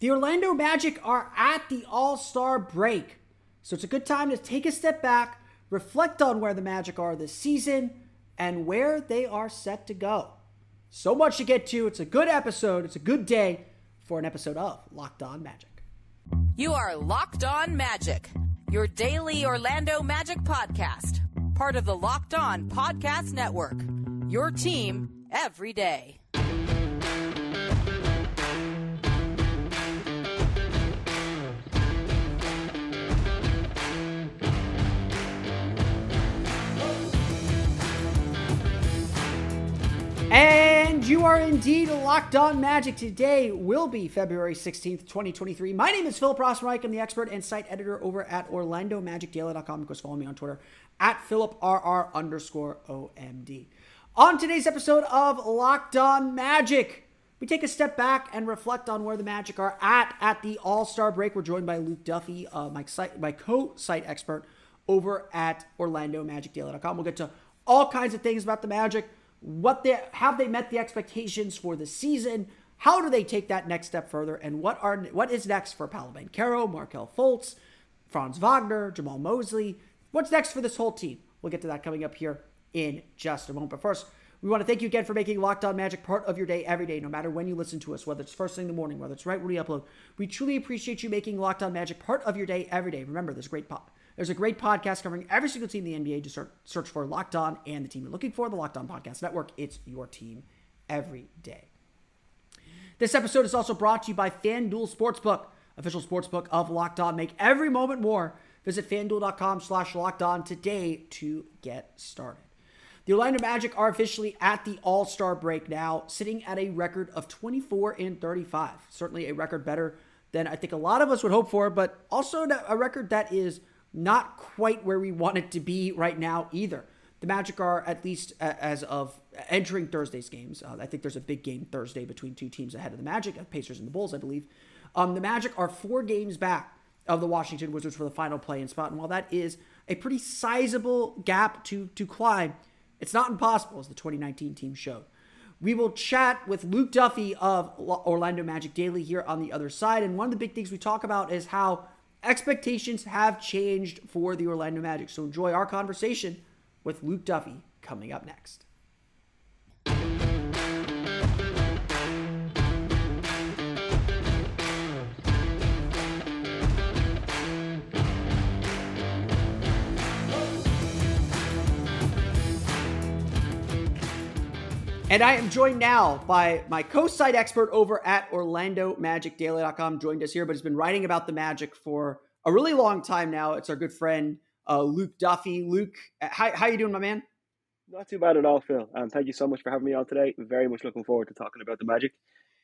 The Orlando Magic are at the All Star break. So it's a good time to take a step back, reflect on where the Magic are this season, and where they are set to go. So much to get to. It's a good episode. It's a good day for an episode of Locked On Magic. You are Locked On Magic, your daily Orlando Magic podcast, part of the Locked On Podcast Network. Your team every day. And you are indeed locked on magic. Today will be February 16th, 2023. My name is Philip Rossreich. I'm the expert and site editor over at OrlandoMagicDaily.com. Of course, follow me on Twitter at PhilipRR underscore OMD. On today's episode of Locked On Magic, we take a step back and reflect on where the Magic are at at the All Star break. We're joined by Luke Duffy, uh, my, site, my co site expert over at OrlandoMagicDaily.com. We'll get to all kinds of things about the Magic what they have they met the expectations for the season? How do they take that next step further? And what are what is next for Paolo Banchero, Markelle Fultz, Franz Wagner, Jamahl Mosley? What's next for this whole team? We'll get to that coming up here in just a moment. But first, we want to thank you again for making Locked On Magic part of your day every day, no matter when you listen to us, whether it's first thing in the morning, whether it's right when we upload. We truly appreciate you making Locked On Magic part of your day every day. Remember, there's great pop. There's a great podcast covering every single team in the NBA. Just search, for Locked On and the team you're looking for, the Locked On Podcast Network. It's your team every day. This episode is also brought to you by FanDuel Sportsbook, official sportsbook of Locked On. Make every moment more. Visit fanduel.com slash locked on today to get started. The Orlando Magic are officially at the All Star break now, sitting at a record of 24 and 35. Certainly a record better than I think a lot of us would hope for, but also a record that is not quite where we want it to be right now either. The Magic are at least as of entering Thursday's games. Uh, I think there's a big game Thursday between two teams ahead of the Magic, Pacers and the Bulls, I believe. Um, the Magic are four games back of the Washington Wizards for the final play in spot. And while that is a pretty sizable gap to to climb, it's not impossible, as the 2019 team showed. We will chat with Luke Duffy of Orlando Magic Daily here on the other side. And one of the big things we talk about is how expectations have changed for the Orlando Magic. So enjoy our conversation with Luke Duffy coming up next. And I am joined now by my co-site expert over at OrlandoMagicDaily.com. Joined us here, but has been writing about the Magic for a really long time now. It's our good friend uh, Luke Duffy. Luke, how how you doing, my man? Not too bad at all, Phil. Um, thank you so much for having me on today. Very much looking forward to talking about the Magic.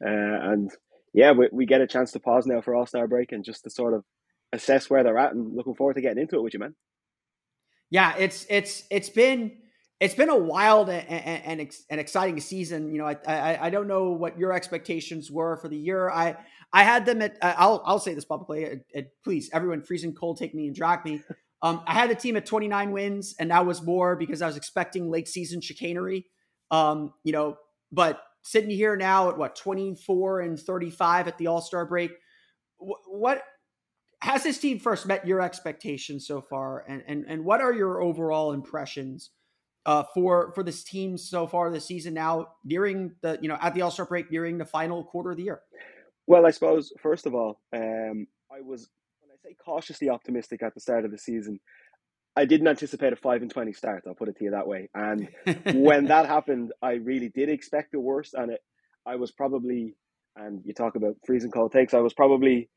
Uh, and yeah, we, we get a chance to pause now for All Star break and just to sort of assess where they're at. And looking forward to getting into it with you, man. Yeah, it's it's it's been it's been a wild and, and, and, exciting season. You know, I, I, I don't know what your expectations were for the year. I I had them at I'll I'll say this publicly. At, at, please, everyone, freezing cold, take me and drag me. Um, I had the team at 29 wins, and that was more because I was expecting late season chicanery. Um, you know, but sitting here now at what 24 and 35 at the All Star break, what, what has this team first met your expectations so far, and and and what are your overall impressions? Uh, for for this team so far this season now nearing the you know at the All Star break nearing the final quarter of the year? Well, I suppose first of all, um, I was when I say cautiously optimistic at the start of the season. I didn't anticipate a five and twenty start. I'll put it to you that way. And when that happened, I really did expect the worst, and it, I was probably, and you talk about freezing cold takes. I was probably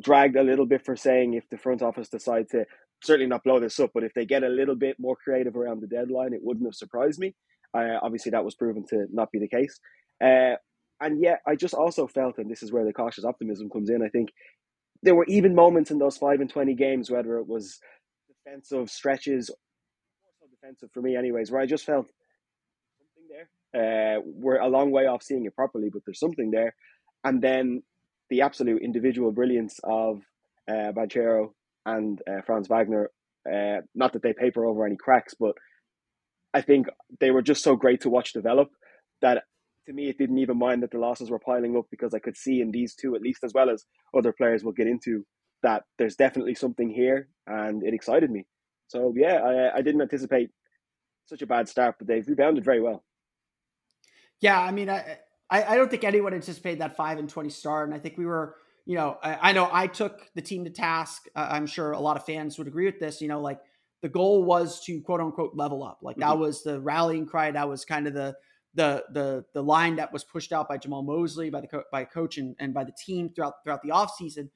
dragged a little bit for saying if the front office decide to certainly not blow this up, but if they get a little bit more creative around the deadline, it wouldn't have surprised me. Uh, obviously, that was proven to not be the case. Uh, and yet, I just also felt, and this is where the cautious optimism comes in. I think there were even moments in those five and twenty games, whether it was defensive stretches, defensive for me, anyways, where I just felt something there. Uh, we're a long way off seeing it properly, but there's something there. And then the absolute individual brilliance of uh, Banchero and uh, Franz Wagner. Uh, not that they paper over any cracks, but I think they were just so great to watch develop that to me it didn't even mind that the losses were piling up because I could see in these two, at least as well as other players will get into, that there's definitely something here, and it excited me. So yeah, I, I didn't anticipate such a bad start, but they've rebounded very well. Yeah, I mean, I I, don't think anyone anticipated that five and twenty start, and I think we were you know, I, I, know I took the team to task. Uh, I'm sure a lot of fans would agree with this. You know, like the goal was to quote unquote level up. Like mm-hmm. that was the rallying cry. That was kind of the the the the line that was pushed out by Jamahl Mosley, by the co- by coach and, and by the team throughout throughout the offseason.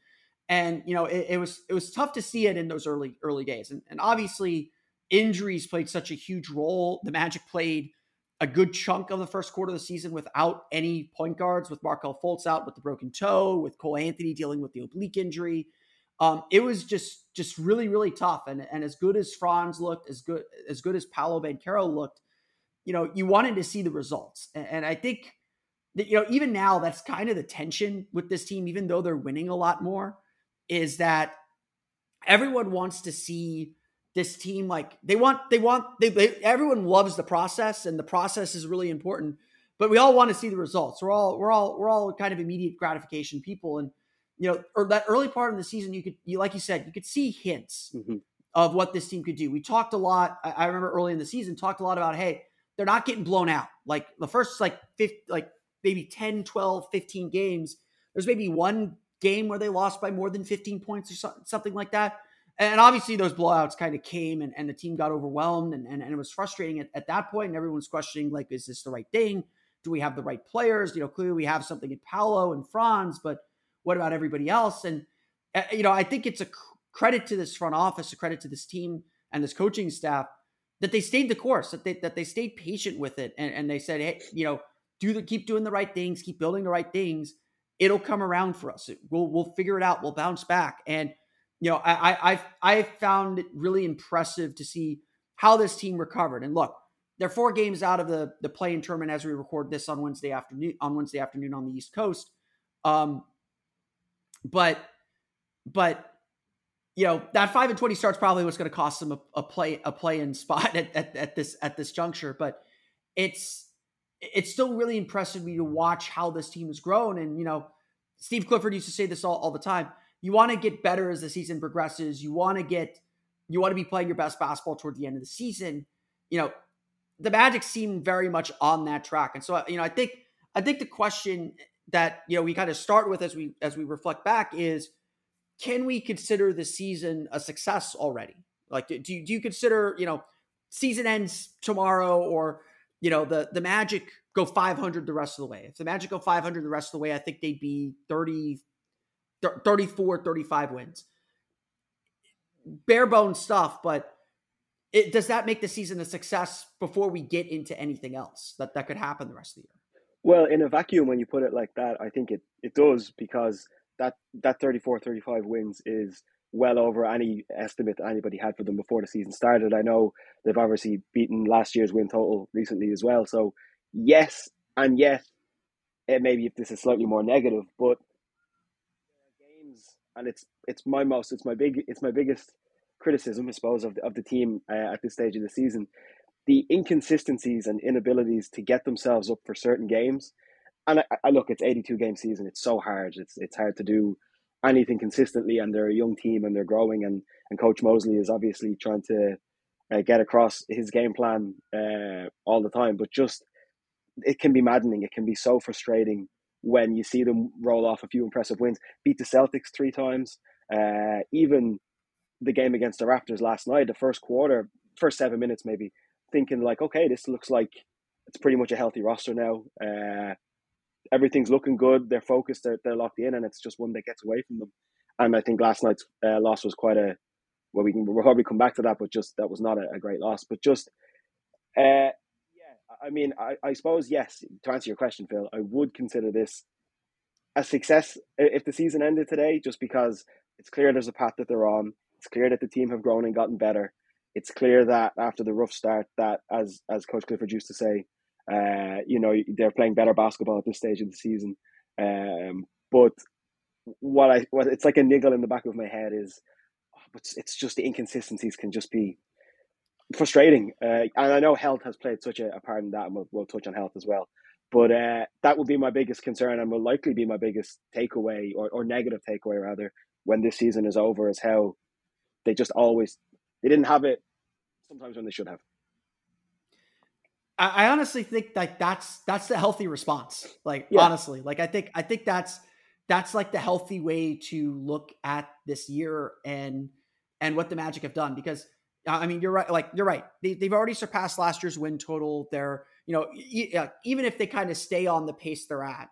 And you know, it, it, was it was tough to see it in those early early days. And, and obviously, injuries played such a huge role. The Magic played a good chunk of the first quarter of the season without any point guards, with Markelle Fultz out with the broken toe, with Cole Anthony dealing with the oblique injury. Um, it was just just really really tough. And and as good as Franz looked, as good as good as Paolo Banchero looked, you know, you wanted to see the results. And, and I think that you know even now that's kind of the tension with this team, even though they're winning a lot more, is that everyone wants to see this team like they want they want they, they everyone loves the process and the process is really important but we all want to see the results. We're all we're all we're all kind of immediate gratification people and you know or that early part of the season you could you like you said you could see hints mm-hmm. of what this team could do. We talked a lot I, I remember early in the season talked a lot about hey they're not getting blown out. Like the first like 50 like maybe 10 12 15 games there's maybe one game where they lost by more than 15 points or something like that and obviously those blowouts kind of came and, and the team got overwhelmed and, and, and it was frustrating at, at that point and everyone's questioning like is this the right thing? Do we have the right players? You know clearly we have something in paolo and franz but what about everybody else? And uh, you know i think it's a credit to this front office a credit to this team and this coaching staff that they stayed the course that they that they stayed patient with it and, and they said hey you know do the keep doing the right things keep building the right things. It'll come around for us. We'll we'll figure it out. We'll bounce back. And you know, I I I found it really impressive to see how this team recovered. And look, they're four games out of the the play-in tournament as we record this on Wednesday afternoon on Wednesday afternoon on the East Coast. Um, but but you know that five and twenty starts probably what's going to cost them a, a, play a play in spot at, at, at this at this juncture. But it's it's still really impressive me to watch how this team has grown. And you know, Steve Clifford used to say this all, all the time. You want to get better as the season progresses. You want to get you want to be playing your best basketball toward the end of the season. You know, the Magic seem very much on that track. And so you know, I think I think the question that you know we kind of start with as we as we reflect back is can we consider the season a success already? Like, do do you consider, you know, season ends tomorrow or, you know, the, the Magic go 500 the rest of the way? If the Magic go 500 the rest of the way, I think they'd be 30, 34, 35 wins. Bare bone stuff, but it, does that make the season a success before we get into anything else that, that could happen the rest of the year? Well, in a vacuum, when you put it like that, I think it, it does because – that that 34 35 wins is well over any estimate that anybody had for them before the season started. I know they've obviously beaten last year's win total recently as well. So yes, and it maybe if this is slightly more negative, but and it's it's my most it's my big it's my biggest criticism I suppose of the, of the team uh, at this stage of the season. The inconsistencies and inabilities to get themselves up for certain games and I, I look, it's 82 game season. It's so hard. It's it's hard to do anything consistently, and they're a young team and they're growing. And and Coach Mosley is obviously trying to uh, get across his game plan uh, all the time. But just it can be maddening. It can be so frustrating when you see them roll off a few impressive wins, beat the Celtics three times, uh, even the game against the Raptors last night, the first quarter, first seven minutes maybe, thinking like, okay, this looks like it's pretty much a healthy roster now. Uh, everything's looking good. They're focused. They're they're locked in, and it's just one that gets away from them. And I think last night's uh, loss was quite a well. We can we'll probably come back to that, but just that was not a, a great loss. But just uh, I mean, I, I suppose yes. To answer your question, Phil, I would consider this a success if the season ended today, just because it's clear there's a path that they're on. It's clear that the team have grown and gotten better. It's clear that after the rough start, that as as Coach Clifford used to say, uh, you know, they're playing better basketball at this stage of the season. Um, but what I what it's like a niggle in the back of my head is, but oh, it's just the inconsistencies can just be frustrating. Uh, and I know health has played such a, a part in that, and we'll, we'll touch on health as well. But uh, that would be my biggest concern, and will likely be my biggest takeaway or, or negative takeaway rather when this season is over, is how they just always they didn't have it sometimes when they should have. I, honestly think like that's that's the healthy response. Like yeah. honestly, like I think I think that's that's like the healthy way to look at this year and and what the Magic have done because I mean you're right like you're right they they've already surpassed last year's win total. They're you know even if they kind of stay on the pace they're at,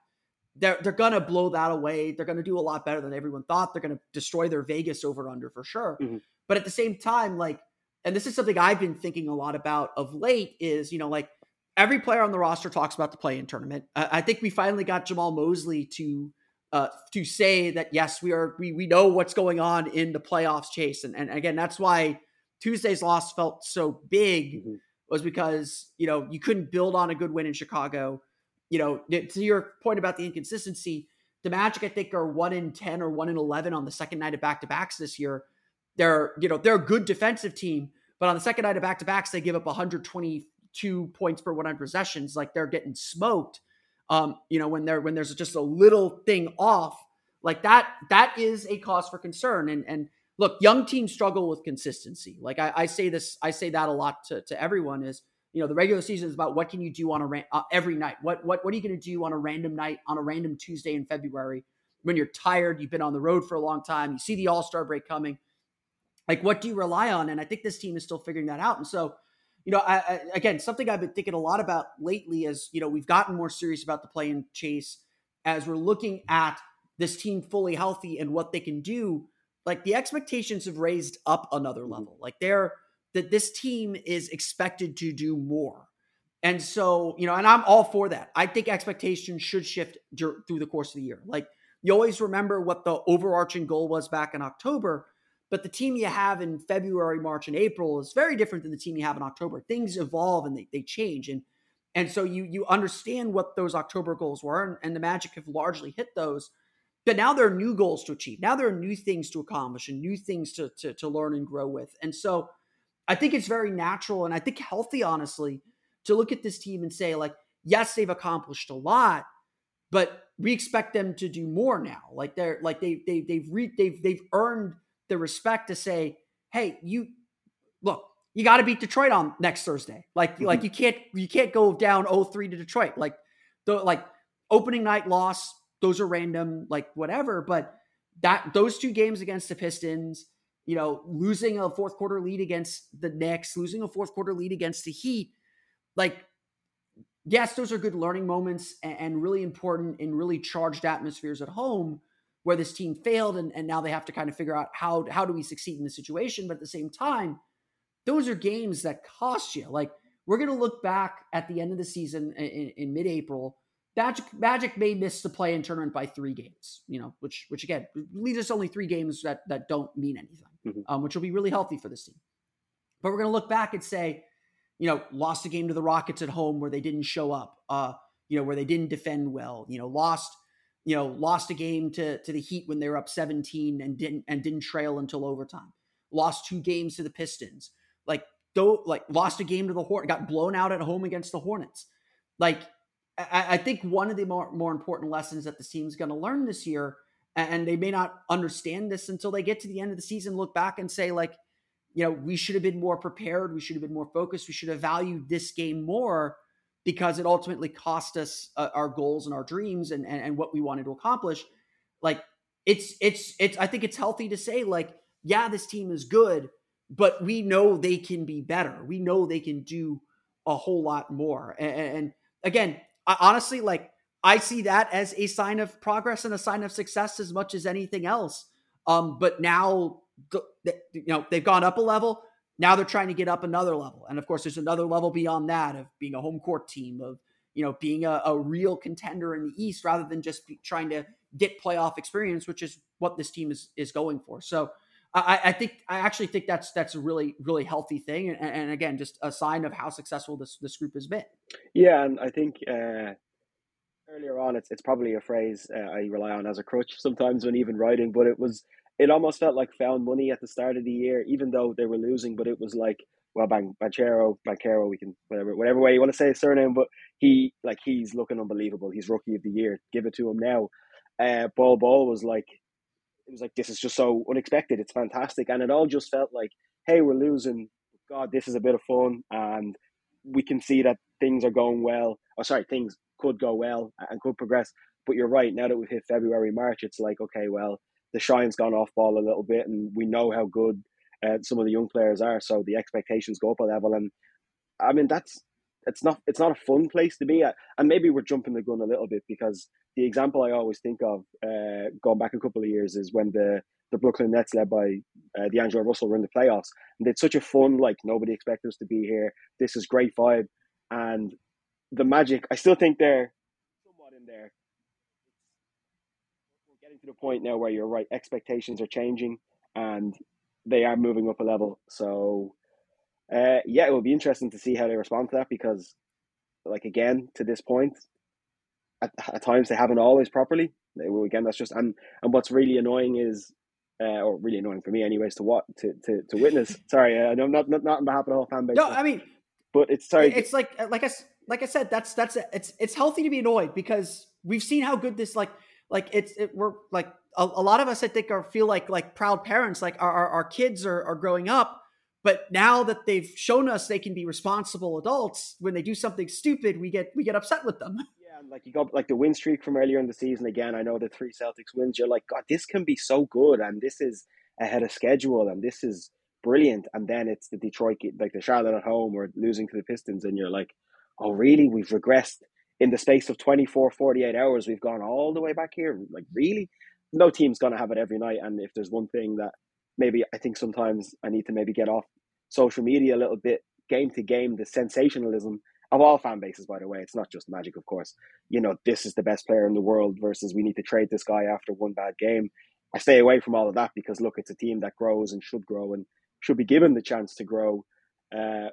they're they're gonna blow that away. They're gonna do a lot better than everyone thought. They're gonna destroy their Vegas over under for sure. Mm-hmm. But at the same time, like, and this is something I've been thinking a lot about of late is you know like every player on the roster talks about the play-in tournament. Uh, I think we finally got Jamahl Mosley to uh, to say that yes, we are we we know what's going on in the playoffs chase, and and again that's why Tuesday's loss felt so big mm-hmm. was because you know you couldn't build on a good win in Chicago. You know, to your point about the inconsistency, the Magic I think are one in ten or one in eleven on the second night of back to backs this year. They're you know they're a good defensive team, but on the second night of back to backs they give up 122 points per 100 possessions. Like they're getting smoked. Um, you know, when they're when there's just a little thing off, like that, that is a cause for concern. And and look, young teams struggle with consistency. Like I, I say this, I say that a lot to, to everyone is, you know, the regular season is about what can you do on a uh, every night. What what what are you going to do on a random night on a random Tuesday in February when you're tired, you've been on the road for a long time, you see the All Star break coming. Like, what do you rely on? And I think this team is still figuring that out. And so, you know, I, I, again, something I've been thinking a lot about lately is, you know, we've gotten more serious about the play and chase as we're looking at this team fully healthy and what they can do. Like the expectations have raised up another level. Like they're that this team is expected to do more. And so, you know, and I'm all for that. I think expectations should shift through the course of the year. Like you always remember what the overarching goal was back in October, but the team you have in February, March, and April is very different than the team you have in October. Things evolve and they, they change. And and so you you understand what those October goals were, and, and the Magic have largely hit those. But now there are new goals to achieve. Now there are new things to accomplish and new things to, to, to learn and grow with. And so I think it's very natural and I think healthy, honestly, to look at this team and say, like, yes, they've accomplished a lot, but we expect them to do more now. Like they're like they they they've re, they've they've earned the respect to say, hey, you look, you got to beat Detroit on next Thursday. Like mm-hmm. like you can't you can't go down 0-3 to Detroit. Like the like opening night loss those are random, like whatever. But that those two games against the Pistons, you know, losing a fourth quarter lead against the Knicks, losing a fourth quarter lead against the Heat, like yes, those are good learning moments and, and really important in really charged atmospheres at home where this team failed and, and now they have to kind of figure out how how do we succeed in the situation. But at the same time, those are games that cost you. Like we're going to look back at the end of the season in, in mid-April Magic Magic may miss the play in tournament by three games, you know, which which again leaves us only three games that that don't mean anything, mm-hmm. um, which will be really healthy for this team. But we're going to look back and say, you know, lost a game to the Rockets at home where they didn't show up, uh, you know, where they didn't defend well, you know, lost, you know, lost a game to to the Heat when they were up 17 and didn't and didn't trail until overtime. Lost two games to the Pistons, like though, like lost a game to the Hornets, got blown out at home against the Hornets, like I, I think one of the more, more important lessons that the team's going to learn this year, and they may not understand this until they get to the end of the season, look back and say, like, you know, we should have been more prepared. We should have been more focused. We should have valued this game more because it ultimately cost us uh, our goals and our dreams and, and, and what we wanted to accomplish. Like, it's, it's, it's, I think it's healthy to say, like, yeah, this team is good, but we know they can be better. We know they can do a whole lot more. And, and again, I, honestly, like I see that as a sign of progress and a sign of success as much as anything else. Um, but now, you know, they've gone up a level. Now they're trying to get up another level, and of course, there's another level beyond that of being a home court team, of you know, being a, a real contender in the East rather than just trying to get playoff experience, which is what this team is is going for. So. I, I, think I actually think that's that's a really really healthy thing, and, and, again, just a sign of how successful this this group has been. Yeah, and I think uh, earlier on, it's it's probably a phrase uh, I rely on as a crutch sometimes when even writing, but it was it almost felt like found money at the start of the year, even though they were losing. But it was like, well, Ban- Banchero, Banchero, we can whatever whatever way you want to say his surname, but he like he's looking unbelievable. He's rookie of the year. Give it to him now. Uh, Ball Bol was like it was like this is just so unexpected. It's fantastic, and it all just felt like, hey, we're losing. God, this is a bit of fun, and we can see that things are going well. Oh, sorry, things could go well and could progress. But you're right. Now that we've hit February, March, it's like okay, well, the shine's gone off Bol a little bit, and we know how good uh, some of the young players are. So the expectations go up a level, and I mean that's it's not it's not a fun place to be at. And maybe we're jumping the gun a little bit because the example I always think of, uh, going back a couple of years, is when the the Brooklyn Nets, led by uh, D'Angelo Russell, were in the playoffs, and they had such a fun like nobody expected us to be here. This is great vibe, and the Magic. I still think they're somewhat in there. We're getting to the point now where you're right. Expectations are changing, and they are moving up a level. So uh, yeah, it will be interesting to see how they respond to that because, like again, to this point, at, at times they haven't always properly. They will again. That's just and and what's really annoying is, uh, or really annoying for me, anyways, to what to to, to witness. sorry, uh, no, not not not on behalf of the whole fan base. No, I mean, but it's sorry. It's like like I like I said, that's that's it's it's healthy to be annoyed because we've seen how good this like like it's it, we're like a, a lot of us I think are feel like like proud parents like our our, our kids are are growing up but now that they've shown us they can be responsible adults, when they do something stupid, we get we get upset with them. Yeah, like you got like the win streak from earlier in the season again. I know the three Celtics wins. You're like, God, this can be so good, and this is ahead of schedule, and this is brilliant. And then it's the Detroit, like the Charlotte at home, or losing to the Pistons, and you're like, oh, really? We've regressed in the space of 24, 48 hours. We've gone all the way back here. Like, really? No team's going to have it every night. And if there's one thing that maybe I think sometimes I need to maybe get off social media a little bit, game to game, the sensationalism of all fan bases, by the way. It's not just Magic, of course. You know, this is the best player in the world versus we need to trade this guy after one bad game. I stay away from all of that because, look, it's a team that grows and should grow and should be given the chance to grow. Uh,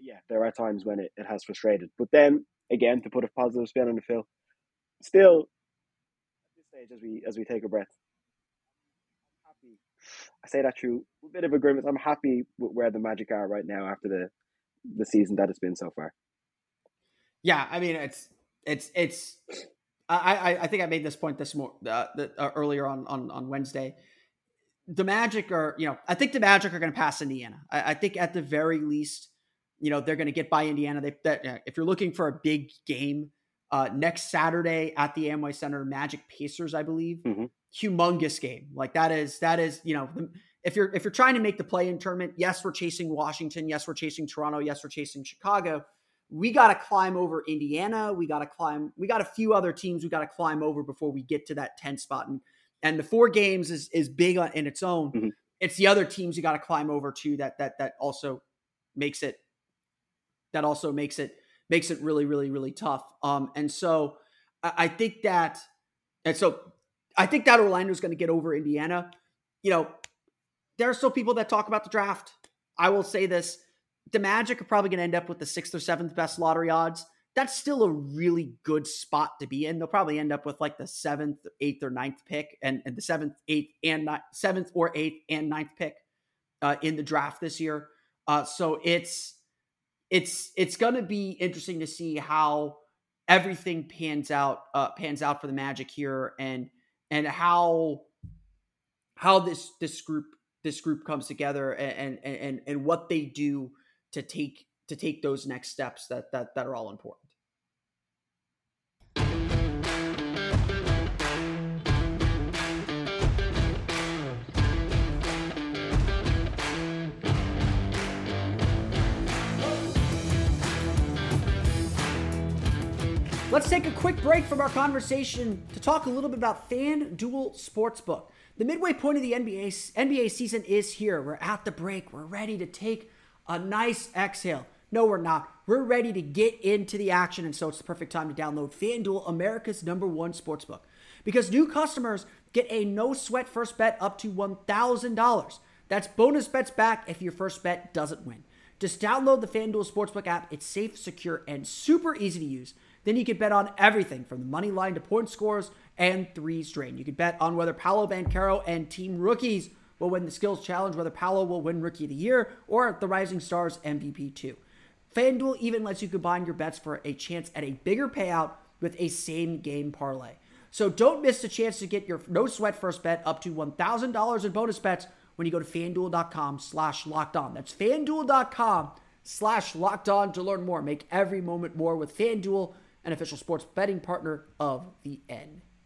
yeah, there are times when it, it has frustrated. But then, again, to put a positive spin on the Phil, still, at this as we as we take a breath. Happy. I say that through a bit of a grimace. I'm happy with where the Magic are right now after the the season that it's been so far. Yeah, I mean it's it's it's. I I, I think I made this point this more uh, the, uh, earlier on on on Wednesday. The Magic are you know I think the Magic are going to pass Indiana. I, I think at the very least you know they're going to get by Indiana. They that, if you're looking for a big game uh, next Saturday at the Amway Center, Magic Pacers, I believe, mm-hmm. humongous game. Like that is that is you know if you're if you're trying to make the play in tournament, yes, we're chasing Washington, yes, we're chasing Toronto, yes, we're chasing Chicago. We got to climb over Indiana. We got to climb. We got a few other teams we got to climb over before we get to that 10 spot. And and the four games is is big on, in its own. Mm-hmm. It's the other teams you got to climb over to that that that also makes it that also makes it makes it really, really, really tough. Um, and so I, I think that, and so I think that Orlando is going to get over Indiana. You know, there are still people that talk about the draft. I will say this: the Magic are probably going to end up with the sixth or seventh best lottery odds. That's still a really good spot to be in. They'll probably end up with like the seventh, eighth, or ninth pick, and, and the seventh, eighth, and ni- seventh or eighth and ninth pick uh, in the draft this year. Uh, so it's it's it's going to be interesting to see how everything pans out uh, pans out for the Magic here, and and how how this this group this group comes together and and and and what they do to take to take those next steps that that that are all important. Let's take a quick break from our conversation to talk a little bit about FanDuel Sportsbook. The midway point of the NBA NBA season is here. We're at the break. We're ready to take a nice exhale. No, we're not. We're ready to get into the action, and so it's the perfect time to download FanDuel, America's number one sportsbook. Because new customers get a no sweat first bet up to $1,000. That's bonus bets back if your first bet doesn't win. Just download the FanDuel Sportsbook app. It's safe, secure, and super easy to use. Then you can bet on everything from the money line to point scores and threes drain. You can bet on whether Paolo Banchero and team rookies will win the skills challenge, whether Paolo will win Rookie of the Year or the Rising Stars MVP 2. FanDuel even lets you combine your bets for a chance at a bigger payout with a same game parlay. So don't miss the chance to get your no sweat first bet up to $1,000 in bonus bets when you go to fanduel.com slash locked on. That's fanduel.com slash locked on to learn more. Make every moment more with FanDuel an official sports betting partner of the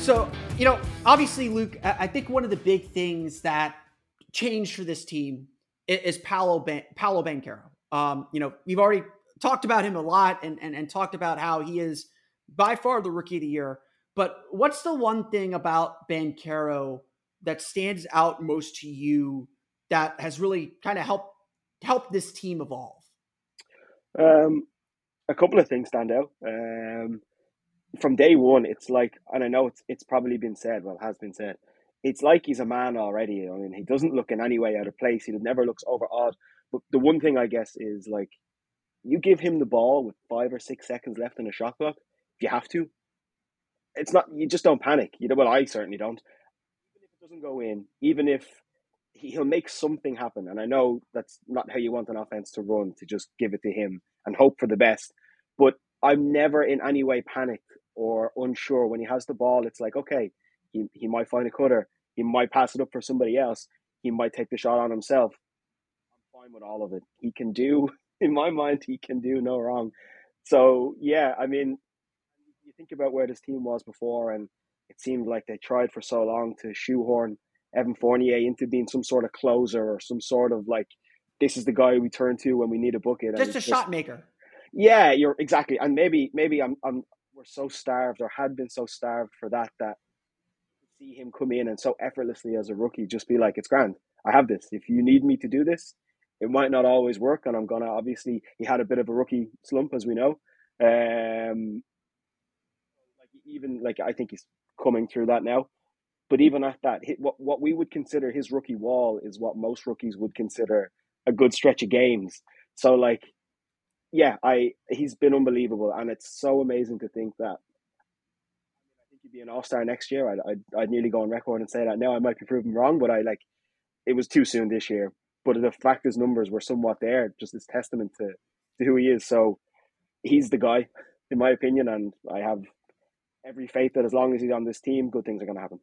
So, you know, obviously, Luke, I think one of the big things that changed for this team is Paolo, Ban- Paolo Banchero. Um, you know, we've already talked about him a lot and, and, and talked about how he is by far the rookie of the year. But what's the one thing about Banchero that stands out most to you that has really kind of helped help this team evolve? Um, a couple of things stand out. Um, from day one, it's like, and I know it's it's probably been said, well, has been said, it's like he's a man already. I mean, he doesn't look in any way out of place. He never looks overawed. But the one thing I guess is like, you give him the ball with five or six seconds left in a shot clock, if you have to, it's not you just don't panic. You know, well, I certainly don't. Even if it doesn't go in, even if he'll make something happen, and I know that's not how you want an offense to run to just give it to him and hope for the best. But I'm never in any way panicked or unsure when he has the ball. It's like okay, he he might find a cutter, he might pass it up for somebody else, he might take the shot on himself. I'm fine with all of it. He can do, in my mind, he can do no wrong. So yeah, I mean, you think about where this team was before, and it seemed like they tried for so long to shoehorn Evan Fournier into being some sort of closer or some sort of like this is the guy we turn to when we need a bucket. Just a shot maker. Yeah, you're exactly, and maybe maybe I'm I'm we're so starved or had been so starved for that that to see him come in and so effortlessly as a rookie just be like it's grand. I have this. If you need me to do this, it might not always work, and I'm gonna obviously he had a bit of a rookie slump as we know. Um, like even like I think he's coming through that now. But even at that, what what we would consider his rookie wall is what most rookies would consider a good stretch of games. So like, yeah, I he's been unbelievable, and it's so amazing to think that. I think he'd be an all star next year. I'd, I'd I'd nearly go on record and say that now. I might be proven wrong, but I like it was too soon this year. But the fact his numbers were somewhat there, just as testament to, to who he is. So he's the guy, in my opinion, and I have every faith that as long as he's on this team, good things are going to happen.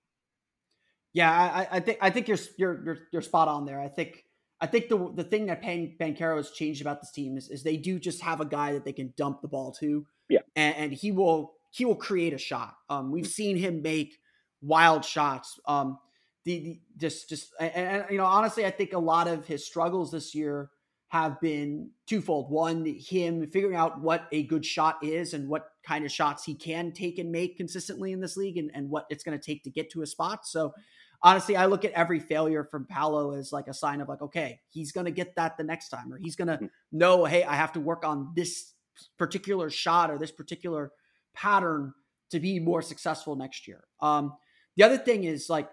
Yeah, I, I, think I think you're, you're you're you're spot on there. I think I think the the thing that Pan, Banchero has changed about this team is, is they do just have a guy that they can dump the ball to. Yeah, and, and he will he will create a shot. Um, we've seen him make wild shots. Um, the, the just just and, and you know honestly, I think a lot of his struggles this year have been twofold. One, him figuring out what a good shot is and what kind of shots he can take and make consistently in this league and, and what it's going to take to get to a spot. So honestly, I look at every failure from Paolo as like a sign of like, okay, he's going to get that the next time, or he's going to mm-hmm. know, hey, I have to work on this particular shot or this particular pattern to be more successful next year. Um, the other thing is like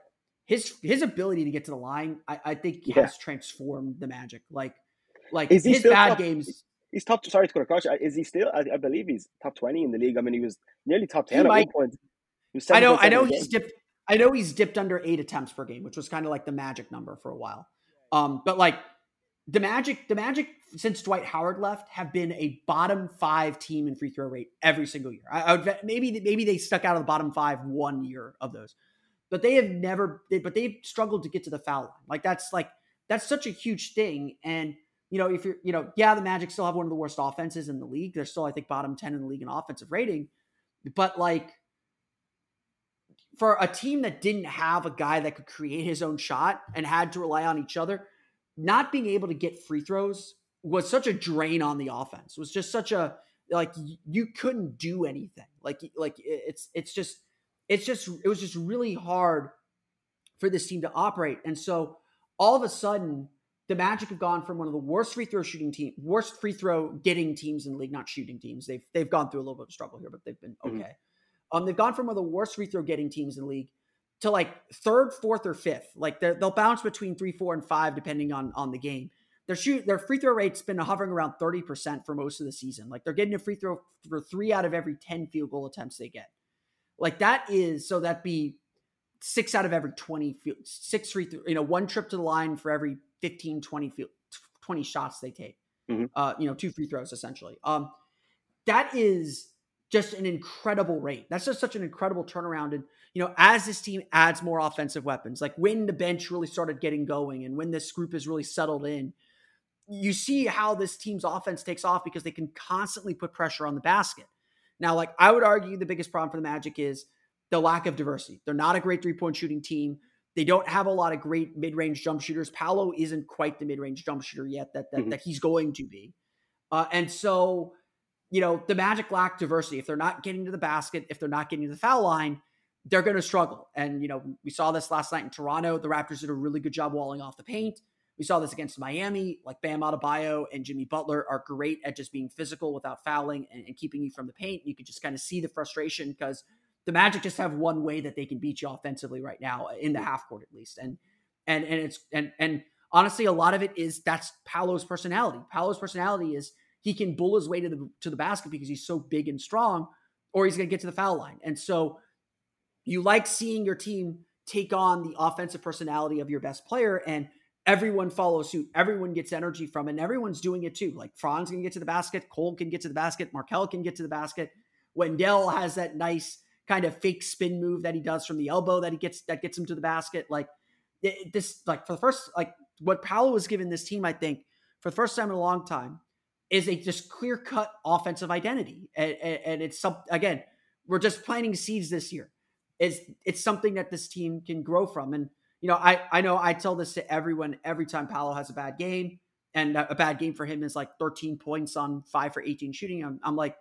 his his ability to get to the line, I, I think yeah. has transformed the Magic. Like, like his bad top, games. He's top. Sorry to cut across. Is he still? I, I, believe he's top twenty in the league. I mean, he was nearly top ten he at might, one point. I know. I know he's dipped. I know he's dipped under eight attempts per game, which was kind of like the magic number for a while. Um, but like the Magic, the Magic since Dwight Howard left have been a bottom five team in free throw rate every single year. I, I would maybe maybe they stuck out of the bottom five one year of those, but they have never. They, but they've struggled to get to the foul line. Like that's like that's such a huge thing. And you know, if you're you know, yeah, the Magic still have one of the worst offenses in the league. They're still I think bottom ten in the league in offensive rating, but like for a team that didn't have a guy that could create his own shot and had to rely on each other, not being able to get free throws was such a drain on the offense. It was just such a like you couldn't do anything. Like like it's it's just it's just it was just really hard for this team to operate. And so all of a sudden, the Magic have gone from one of the worst free throw shooting team, worst free throw getting teams in the league, not shooting teams. They've they've gone through a little bit of struggle here, but they've been mm-hmm. okay. Mm-hmm. Um, they've gone from one of the worst free throw getting teams in the league to like third, fourth, or fifth. Like they'll bounce between three, four, and five depending on on the game. Their shoot their free throw rate's been hovering around thirty percent for most of the season. Like they're getting a free throw for three out of every ten field goal attempts they get. Like that is so that be six out of every 20 field, six free throw, you know, one trip to the line for every 15, 20 field, 20 shots they take. Mm-hmm. Uh, you know, two free throws essentially. Um, that is just an incredible rate. That's just such an incredible turnaround. And, you know, as this team adds more offensive weapons, like when the bench really started getting going and when this group is really settled in, you see how this team's offense takes off because they can constantly put pressure on the basket. Now, like I would argue the biggest problem for the Magic is the lack of diversity. They're not a great three point shooting team. They don't have a lot of great mid range jump shooters. Paolo isn't quite the mid range jump shooter yet that that, mm-hmm. that he's going to be. Uh, and so you know, the Magic lack diversity. If they're not getting to the basket, if they're not getting to the foul line, they're going to struggle. And, you know, we saw this last night in Toronto. The Raptors did a really good job walling off the paint. We saw this against Miami. Like Bam Adebayo and Jimmy Butler are great at just being physical without fouling and, and keeping you from the paint. You could just kind of see the frustration because the Magic just have one way that they can beat you offensively right now in the half court at least. And and and it's and and honestly, a lot of it is that's Paolo's personality. Paolo's personality is he can bull his way to the to the basket because he's so big and strong, or he's going to get to the foul line. And so you like seeing your team take on the offensive personality of your best player and everyone follows suit. Everyone gets energy from it, and everyone's doing it too. Like Franz can get to the basket, Cole can get to the basket, Markelle can get to the basket. Wendell has that nice kind of fake spin move that he does from the elbow that he gets that gets him to the basket. Like this, like for the first, like what Paolo was given this team, I think, for the first time in a long time, is a just clear cut offensive identity, and, and, and it's some again, we're just planting seeds this year. It's it's something that this team can grow from, and you know, I I know I tell this to everyone every time Paolo has a bad game, and a bad game for him is like 13 points on five for 18 shooting. I'm, I'm like,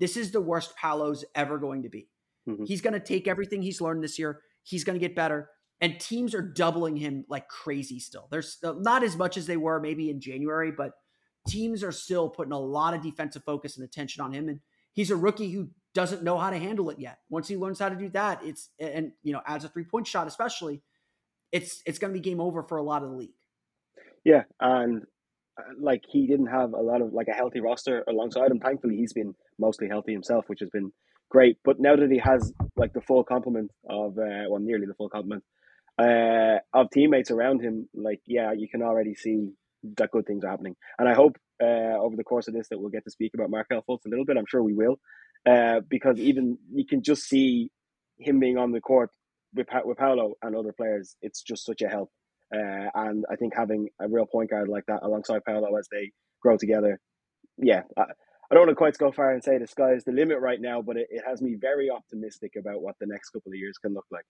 this is the worst Paolo's ever going to be. Mm-hmm. He's going to take everything he's learned this year. He's going to get better. And teams are doubling him like crazy still. There's not as much as they were maybe in January, but teams are still putting a lot of defensive focus and attention on him. And he's a rookie who doesn't know how to handle it yet. Once he learns how to do that, it's and you know, adds a three point shot, especially, it's it's going to be game over for a lot of the league. Yeah, and uh, like he didn't have a lot of like a healthy roster alongside him. Thankfully, he's been mostly healthy himself, which has been great. But now that he has like the full complement of, uh, well, nearly the full complement uh, of teammates around him, like yeah, you can already see that good things are happening. And I hope uh, over the course of this that we'll get to speak about Markelle Fultz a little bit. I'm sure we will, uh, because even you can just see him being on the court with pa- with Paolo and other players. It's just such a help. Uh, and I think having a real point guard like that alongside Paolo as they grow together, yeah, I, I don't want to quite go far and say the sky is the limit right now, but it, it has me very optimistic about what the next couple of years can look like.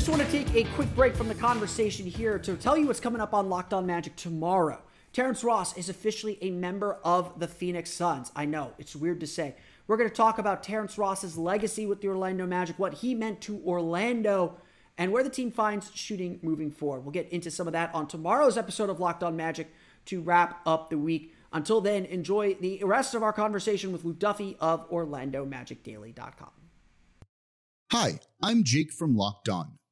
Just want to take a quick break from the conversation here to tell you what's coming up on Locked On Magic tomorrow. Terrence Ross is officially a member of the Phoenix Suns. I know, it's weird to say. We're going to talk about Terrence Ross's legacy with the Orlando Magic, what he meant to Orlando, and where the team finds shooting moving forward. We'll get into some of that on tomorrow's episode of Locked On Magic to wrap up the week. Until then, enjoy the rest of our conversation with Luke Duffy of OrlandoMagicDaily.com. Hi, I'm Jake from Locked On.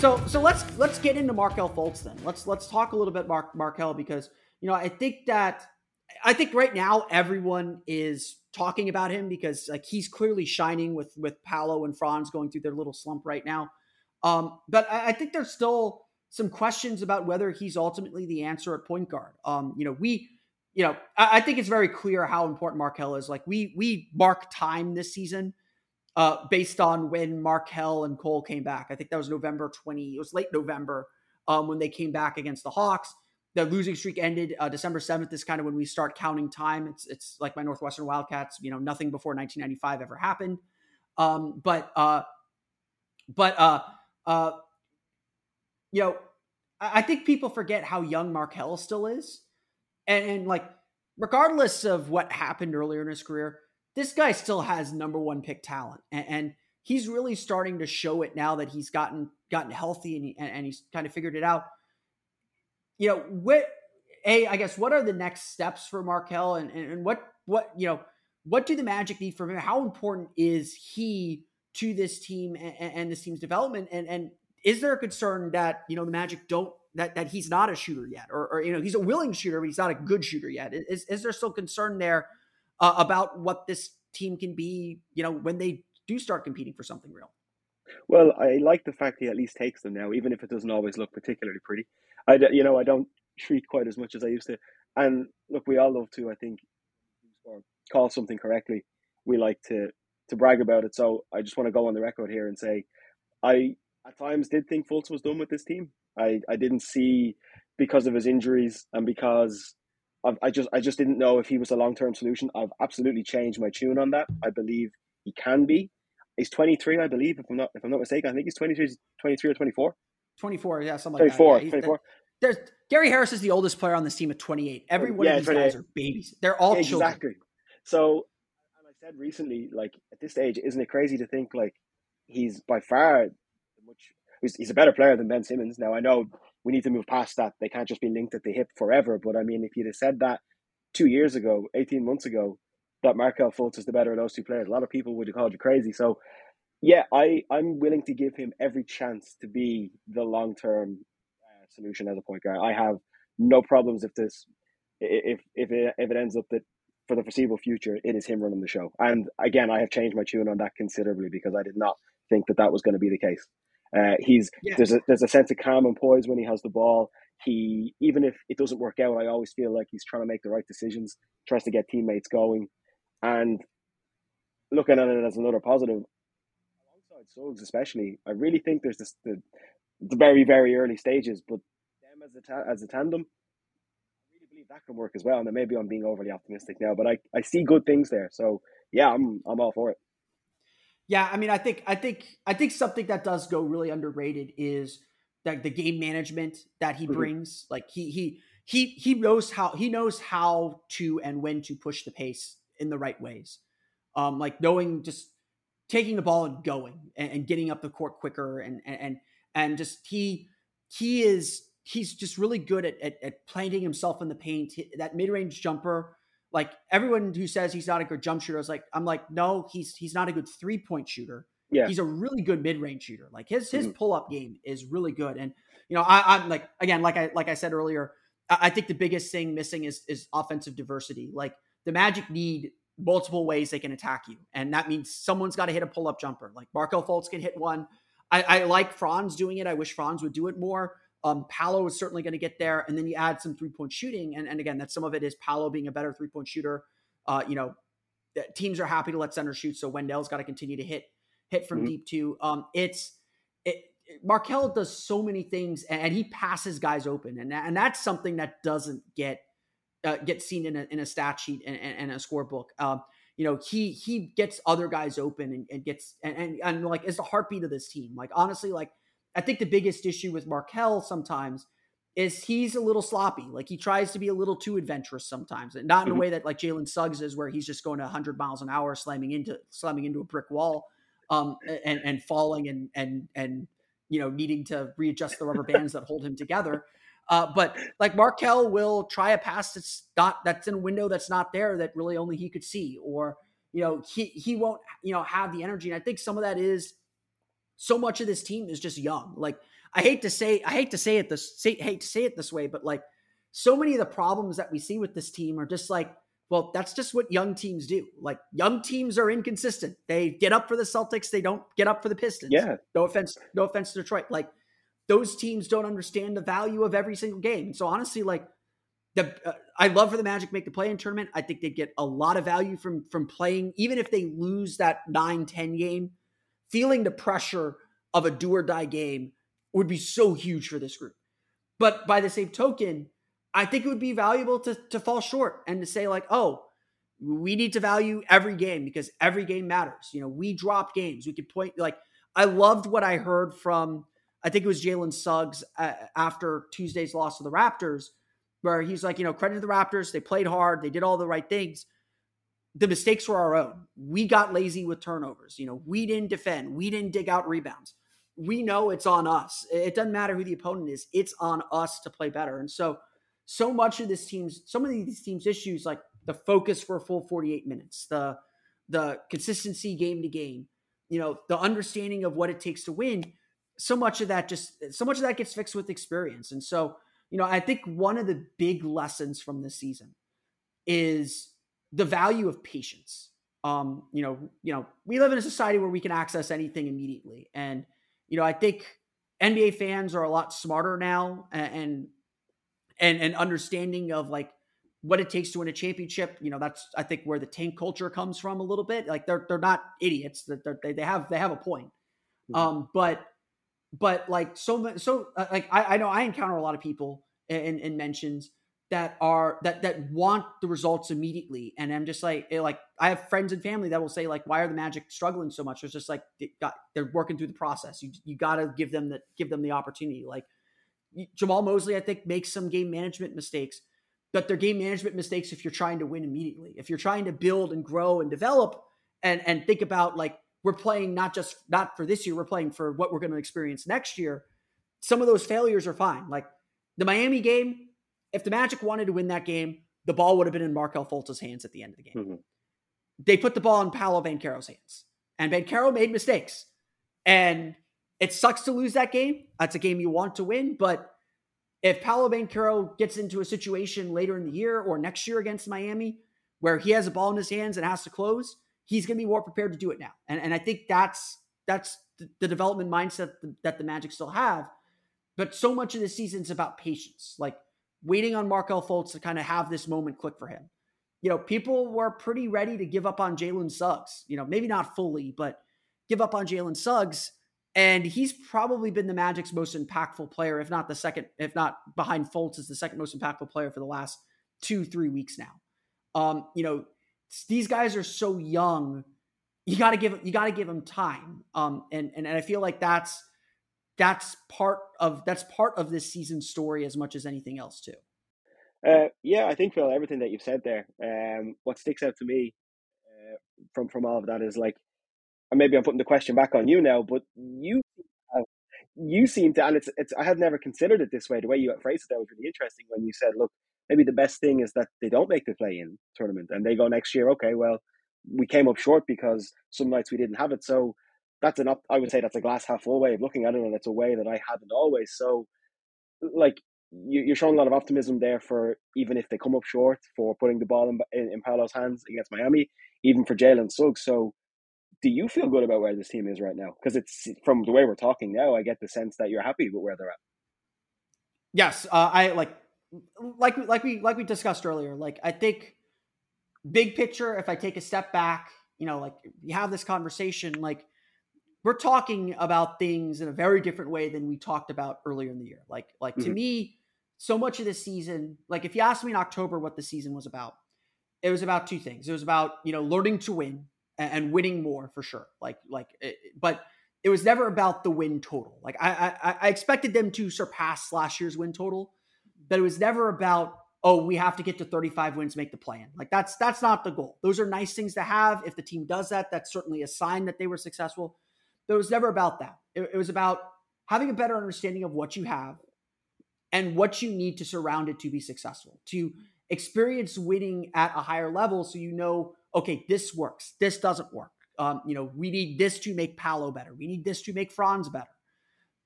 So so let's let's get into Markelle Fultz then. Let's let's talk a little bit Mark Markelle because you know I think that I think right now everyone is talking about him because like he's clearly shining with with Paolo and Franz going through their little slump right now. Um, but I, I think there's still some questions about whether he's ultimately the answer at point guard. Um, you know, we, you know, I, I think it's very clear how important Markelle is. Like we we mark time this season uh, based on when Markelle and Cole came back. I think that was November 20, it was late November um, when they came back against the Hawks. The losing streak ended uh, December 7th is kind of when we start counting time. It's it's like my Northwestern Wildcats, you know, nothing before 1995 ever happened. Um, but uh, but uh, uh, you know, I, I think people forget how young Markelle still is, and, and like regardless of what happened earlier in his career, this guy still has number one pick talent, and, and he's really starting to show it now that he's gotten gotten healthy and, he, and, and he's kind of figured it out. You know, what a I guess what are the next steps for Markelle, and, and, and what what you know what do the Magic need from him? How important is he to this team and, and this team's development? And and is there a concern that you know the Magic don't that that he's not a shooter yet, or, or you know he's a willing shooter, but he's not a good shooter yet. Is is there still concern there uh, about what this team can be? You know, when they do start competing for something real. Well, I like the fact he at least takes them now, even if it doesn't always look particularly pretty. I, you know, I don't treat quite as much as I used to. And look, we all love to, I think, call something correctly. We like to to brag about it. So I just want to go on the record here and say, I at times did think Fultz was done with this team. I, I didn't see because of his injuries and because of, I just I just didn't know if he was a long term solution. I've absolutely changed my tune on that. I believe he can be. He's 23, I believe, if I'm not if I'm not mistaken. I think he's 23, 23 or 24. 24, yeah, something 24, like that. Yeah, 24. There's Gary Harris is the oldest player on this team at 28. Every one Yeah, of these guys are babies. They're all children. exactly. So, and I said recently, like at this stage, isn't it crazy to think like he's by far much he's, he's a better player than Ben Simmons. Now I know we need to move past that. They can't just be linked at the hip forever. But I mean, if you'd have said that two years ago, eighteen months ago, that Markelle Fultz is the better of those two players, a lot of people would have called you crazy. So, yeah, I I'm willing to give him every chance to be the long term uh, solution as a point guard. I have no problems if this if if it if it ends up that for the foreseeable future it is him running the show. And again, I have changed my tune on that considerably because I did not think that that was going to be the case. Uh, he's Yeah. there's a there's a sense of calm and poise when he has the ball. He even if it doesn't work out, I always feel like he's trying to make the right decisions, tries to get teammates going, and looking at it as another positive. Alongside Suggs, especially, I really think there's this the, the very very early stages, but them as a ta- as a tandem, I really believe that can work as well. And maybe I'm being overly optimistic now, but I, I see good things there. So yeah, I'm I'm all for it. Yeah, I mean, I think, I think, I think something that does go really underrated is that the game management that he Mhm. brings. Like he, he, he, he knows how he knows how to and when to push the pace in the right ways. Um, like knowing just taking the ball and going and, and getting up the court quicker and and and, and just he he is he's just really good at, at, at planting himself in the paint. That mid range jumper, like everyone who says he's not a good jump shooter is like, I'm like, no, he's he's not a good three point shooter. Yeah. He's a really good mid range shooter. Like his his Mhm. pull up game is really good. And you know, I, I'm like again, like I like I said earlier, I, I think the biggest thing missing is is offensive diversity. Like the Magic need multiple ways they can attack you, and that means someone's got to hit a pull up jumper. Like Markelle Fultz can hit one. I, I like Franz doing it. I wish Franz would do it more. Um, Paolo is certainly going to get there, and then you add some three point shooting, and, and again, that some of it is Paolo being a better three point shooter. Uh, you know, teams are happy to let center shoot, so Wendell's got to continue to hit hit from Mhm. deep too. Um, it's it, Markelle does so many things, and, he passes guys open, and and that's something that doesn't get uh, get seen in a in a stat sheet and, and, and a scorebook. Um, you know, he he gets other guys open and, and gets and, and and like is the heartbeat of this team. Like honestly, like I think the biggest issue with Markelle sometimes is he's a little sloppy. Like he tries to be a little too adventurous sometimes, and not in a Mhm. way that like Jalen Suggs is, where he's just going 100 miles an hour, slamming into slamming into a brick wall, um, and and falling and and and you know needing to readjust the rubber bands that hold him together. Uh, but like Markelle will try a pass that's not that's in a window that's not there that really only he could see, or you know he he won't you know have the energy. And I think some of that is so much of this team is just young. Like I hate to say I hate to say it this say, hate to say it this way, but like so many of the problems that we see with this team are just like well, that's just what young teams do. Like young teams are inconsistent. They get up for the Celtics, they don't get up for the Pistons. Yeah. No offense, no offense to Detroit. Like those teams don't understand the value of every single game. And so honestly, like the uh, I love for the Magic make the play in tournament. I think they get a lot of value from from playing, even if they lose that 9-10 game, feeling the pressure of a do or die game would be so huge for this group. But by the same token, I think it would be valuable to to fall short and to say like, oh, we need to value every game because every game matters. You know, we drop games. We could point like I loved what I heard from I think it was Jalen Suggs uh, after Tuesday's loss to the Raptors, where he's like, you know, credit to the Raptors. They played hard. They did all the right things. The mistakes were our own. We got lazy with turnovers. You know, we didn't defend. We didn't dig out rebounds. We know it's on us. It doesn't matter who the opponent is. It's on us to play better. And so, so much of this team's, some of these teams' issues, like the focus for a full 48 minutes, the the consistency game to game, you know, the understanding of what it takes to win so much of that just so much of that gets fixed with experience. And so, you know, I think one of the big lessons from this season is the value of patience. Um, you know, you know, we live in a society where we can access anything immediately. And, you know, I think NBA fans are a lot smarter now and and and understanding of like what it takes to win a championship. You know, that's I think where the tank culture comes from a little bit. Like they're they're not idiots. They're, they they have they have a point. Mm-hmm. Um, but but like so so uh, like I, I know I encounter a lot of people in, in mentions that are that that want the results immediately and i'm just like eh, like i have friends and family that will say like why are the magic struggling so much it's just like they got, they're working through the process you you got to give them the give them the opportunity like jamahl mosley i think makes some game management mistakes but they're game management mistakes if you're trying to win immediately. If you're trying to build and grow and develop and and think about like we're playing not just not for this year, we're playing for what we're going to experience next year. Some of those failures are fine. Like the Miami game, if the Magic wanted to win that game, the ball would have been in Markelle Fultz's hands at the end of the game. Mm-hmm. They put the ball in Paolo Banchero's hands, and Banchero made mistakes. And it sucks to lose that game. That's a game you want to win, but if Paolo Banchero gets into a situation later in the year or next year against Miami where he has a ball in his hands and has to close, he's going to be more prepared to do it now. And, and I think that's that's the development mindset that the Magic still have. But so much of the season is about patience, like waiting on Markelle Fultz to kind of have this moment click for him. You know, people were pretty ready to give up on Jalen Suggs. You know, maybe not fully, but give up on Jalen Suggs and he's probably been the Magic's most impactful player, if not the second, if not behind Fultz, is the second most impactful player for the last two, three weeks now. Um, you know, these guys are so young. You got to give you got to give them time. Um, and, and and I feel like that's that's part of that's part of this season's story as much as anything else too. Uh, yeah, I think Phil, everything that you've said there. Um, what sticks out to me uh, from from all of that is like and maybe I'm putting the question back on you now, but you you seem to, and it's it's I had never considered it this way. The way you phrased it, that was really interesting when you said, "Look, maybe the best thing is that they don't make the play-in tournament and they go next year. Okay, well, we came up short because some nights we didn't have it. So that's an up. I would say that's a glass half full way of looking at it, and it's a way that I haven't always. So, like you, are showing a lot of optimism there for even if they come up short for putting the ball in, in, in Paolo's hands against Miami, even for Jalen Suggs. So do you feel good about where this team is right now? Because it's from the way we're talking now, I get the sense that you're happy with where they're at. Yes, uh, I like like like we like we discussed earlier. Like I think big picture, if I take a step back, you know, like you have this conversation, like we're talking about things in a very different way than we talked about earlier in the year. Like like mm-hmm. to me, so much of the season, like if you asked me in October what the season was about, it was about two things. It was about you know learning to win and, and winning more for sure. Like like, it, but it was never about the win total. Like I, I I expected them to surpass last year's win total, but it was never about oh we have to get to 35 wins make the play-in. Like that's that's not the goal. Those are nice things to have. If the team does that, that's certainly a sign that they were successful. It was never about that. It, it was about having a better understanding of what you have and what you need to surround it to be successful. To experience winning at a higher level, so you know okay, this works, this doesn't work. Um, you know, we need this to make Paolo better. We need this to make Franz better.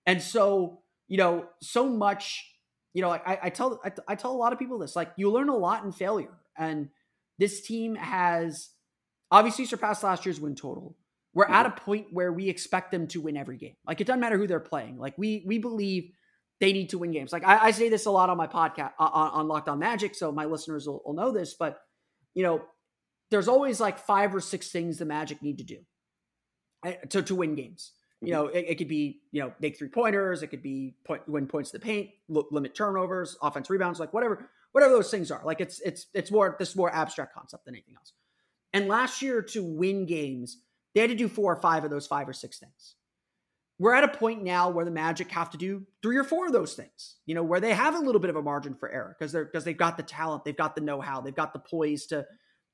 And so, you know, so much, you know, I, I tell, I, I tell a lot of people this, like you learn a lot in failure. And this team has obviously surpassed last year's win total. We're at a point where we expect them to win every game. Like it doesn't matter who they're playing. Like we we believe they need to win games. Like I, I say this a lot on my podcast uh, on, on Locked On Magic, so my listeners will, will know this. But you know, there's always like five or six things the Magic need to do eh, to, to win games. You mm-hmm. know, it, it, could be, you know, make three pointers. It could be point, win points to the paint, limit turnovers, offense rebounds, like whatever, whatever those things are. Like it's, it's, it's more, this more abstract concept than anything else. And last year to win games, they had to do four or five of those five or six things. We're at a point now where the Magic have to do three or four of those things, you know, where they have a little bit of a margin for error because they're, because they've got the talent, they've got the know-how, they've got the poise to,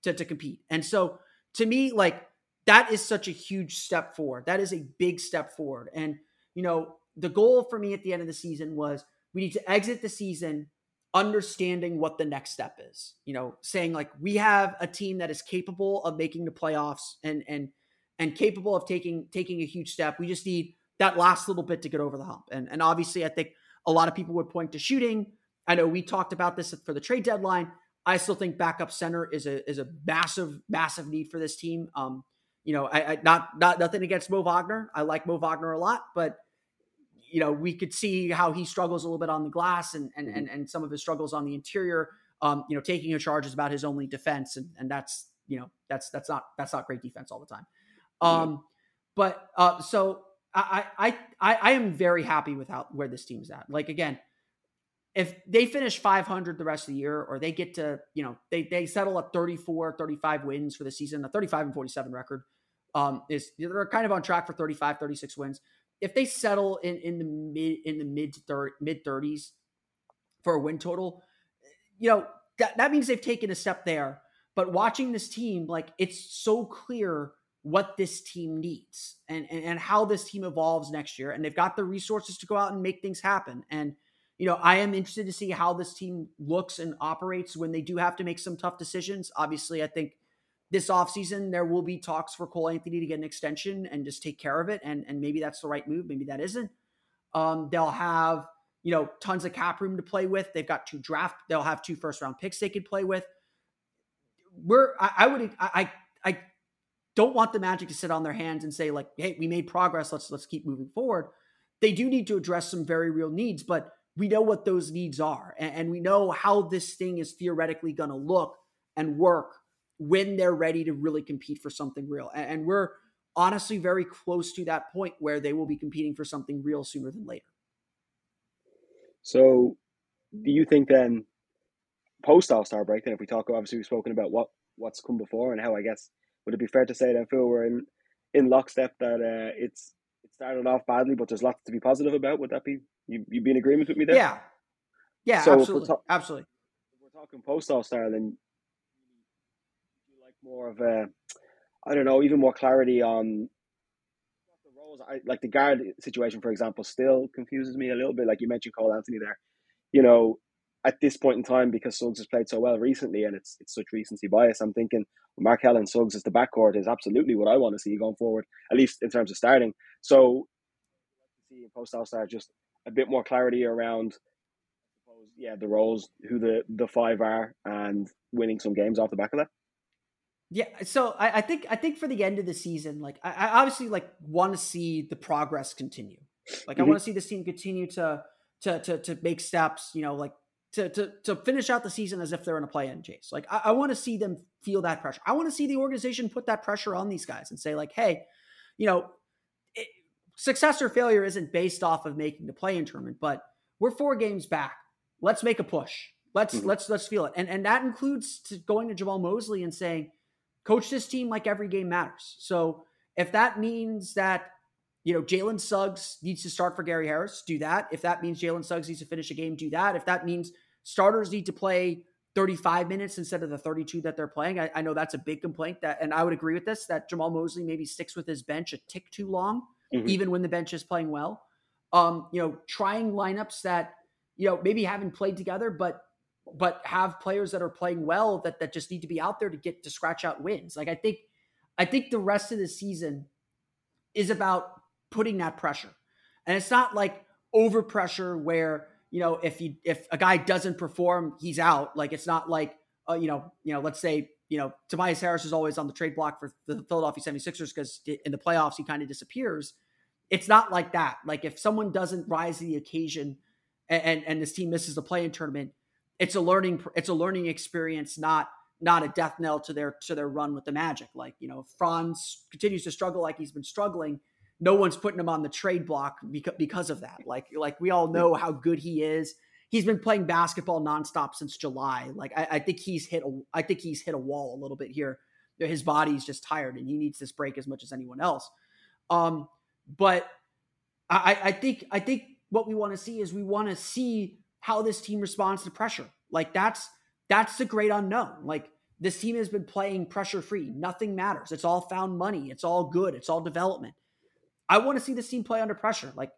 to, to compete. And so to me, like that is such a huge step forward. That is a big step forward. And, you know, the goal for me at the end of the season was we need to exit the season understanding what the next step is. You know, saying like we have a team that is capable of making the playoffs and and and capable of taking taking a huge step. We just need that last little bit to get over the hump. And and obviously, I think a lot of people would point to shooting. I know we talked about this for the trade deadline. I still think backup center is a is a massive massive need for this team. Um, you know, I, I not not nothing against Mo Wagner. I like Mo Wagner a lot, but you know, we could see how he struggles a little bit on the glass and and and, and some of his struggles on the interior. Um, you know, taking a charge is about his only defense, and and that's you know that's that's not that's not great defense all the time. Um, but uh, so I I I I am very happy with how where this team's at. Like again, if they finish 500 the rest of the year or they get to you know they they settle at 34 35 wins for the season a 35 and 47 record um is they're kind of on track for 35 36 wins. If they settle in in the mid in the mid mid 30s for a win total you know that, that means they've taken a step there. But watching this team like it's so clear what this team needs and, and and how this team evolves next year and they've got the resources to go out and make things happen and you know, I am interested to see how this team looks and operates when they do have to make some tough decisions. Obviously, I think this offseason there will be talks for Cole Anthony to get an extension and just take care of it. And, and maybe that's the right move. Maybe that isn't. Um, they'll have, you know, tons of cap room to play with. They've got two draft, they'll have two first round picks they could play with. We're I, I would I I don't want the Magic to sit on their hands and say, like, hey, we made progress. Let's let's keep moving forward. They do need to address some very real needs, but we know what those needs are and, and we know how this thing is theoretically going to look and work when they're ready to really compete for something real. And, and we're honestly very close to that point where they will be competing for something real sooner than later. So, do you think then, post All Star break, then if we talk, obviously we've spoken about what what's come before and how I guess would it be fair to say that Phil we're in in lockstep that uh, it's it started off badly, but there's lots to be positive about. Would that be you? You be in agreement with me there? Yeah, yeah, so absolutely, ta- absolutely. If we're talking post All Star, then you like more of a, I don't know, even more clarity on the roles. I like the guard situation, for example, still confuses me a little bit. Like you mentioned, Cole Anthony there. You know, at this point in time, because Suggs has played so well recently, and it's it's such recency bias, I'm thinking Mark and Suggs as the backcourt is absolutely what I want to see going forward, at least in terms of starting. So, see in post All Star just a bit more clarity around, yeah, the roles, who the the five are, and winning some games off the back of that. Yeah, so I, I think I think for the end of the season, like I, I obviously like want to see the progress continue. Like mm-hmm. I want to see this team continue to to to to make steps. You know, like to to to finish out the season as if they're in a play-in chase. Like I, I want to see them feel that pressure. I want to see the organization put that pressure on these guys and say like, hey, you know, it, success or failure isn't based off of making the play-in tournament, but we're four games back. Let's make a push. Let's mm-hmm. let's let's feel it, and and that includes to going to Jamahl Mosley and saying, coach this team like every game matters. So if that means that you know, Jalen Suggs needs to start for Gary Harris, do that. If that means Jalen Suggs needs to finish a game, do that. If that means starters need to play 35 minutes instead of the 32 that they're playing, I, I know that's a big complaint that, and I would agree with this, that Jamahl Mosley maybe sticks with his bench a tick too long, mm-hmm. even when the bench is playing well. Um, you know, trying lineups that, you know, maybe haven't played together, but but have players that are playing well that that just need to be out there to get to scratch out wins. Like I think I think the rest of the season is about putting that pressure. And it's not like over pressure where, you know, if he if a guy doesn't perform, he's out. Like it's not like uh, you know, you know, let's say, you know, Tobias Harris is always on the trade block for the Philadelphia 76ers because in the playoffs he kind of disappears. It's not like that. Like if someone doesn't rise to the occasion and, and, and this team misses the play-in tournament, it's a learning it's a learning experience, not not a death knell to their to their run with the Magic. Like you know, Franz continues to struggle like he's been struggling no one's putting him on the trade block because, because of that. Like, like we all know how good he is. He's been playing basketball nonstop since July. Like, I, I think he's hit a, I think he's hit a wall a little bit here. His body's just tired, and he needs this break as much as anyone else. Um, but I, I think, I think what we want to see is we want to see how this team responds to pressure. Like, that's that's the great unknown. Like, this team has been playing pressure free. Nothing matters. It's all found money. It's all good. It's all development. I want to see this team play under pressure. Like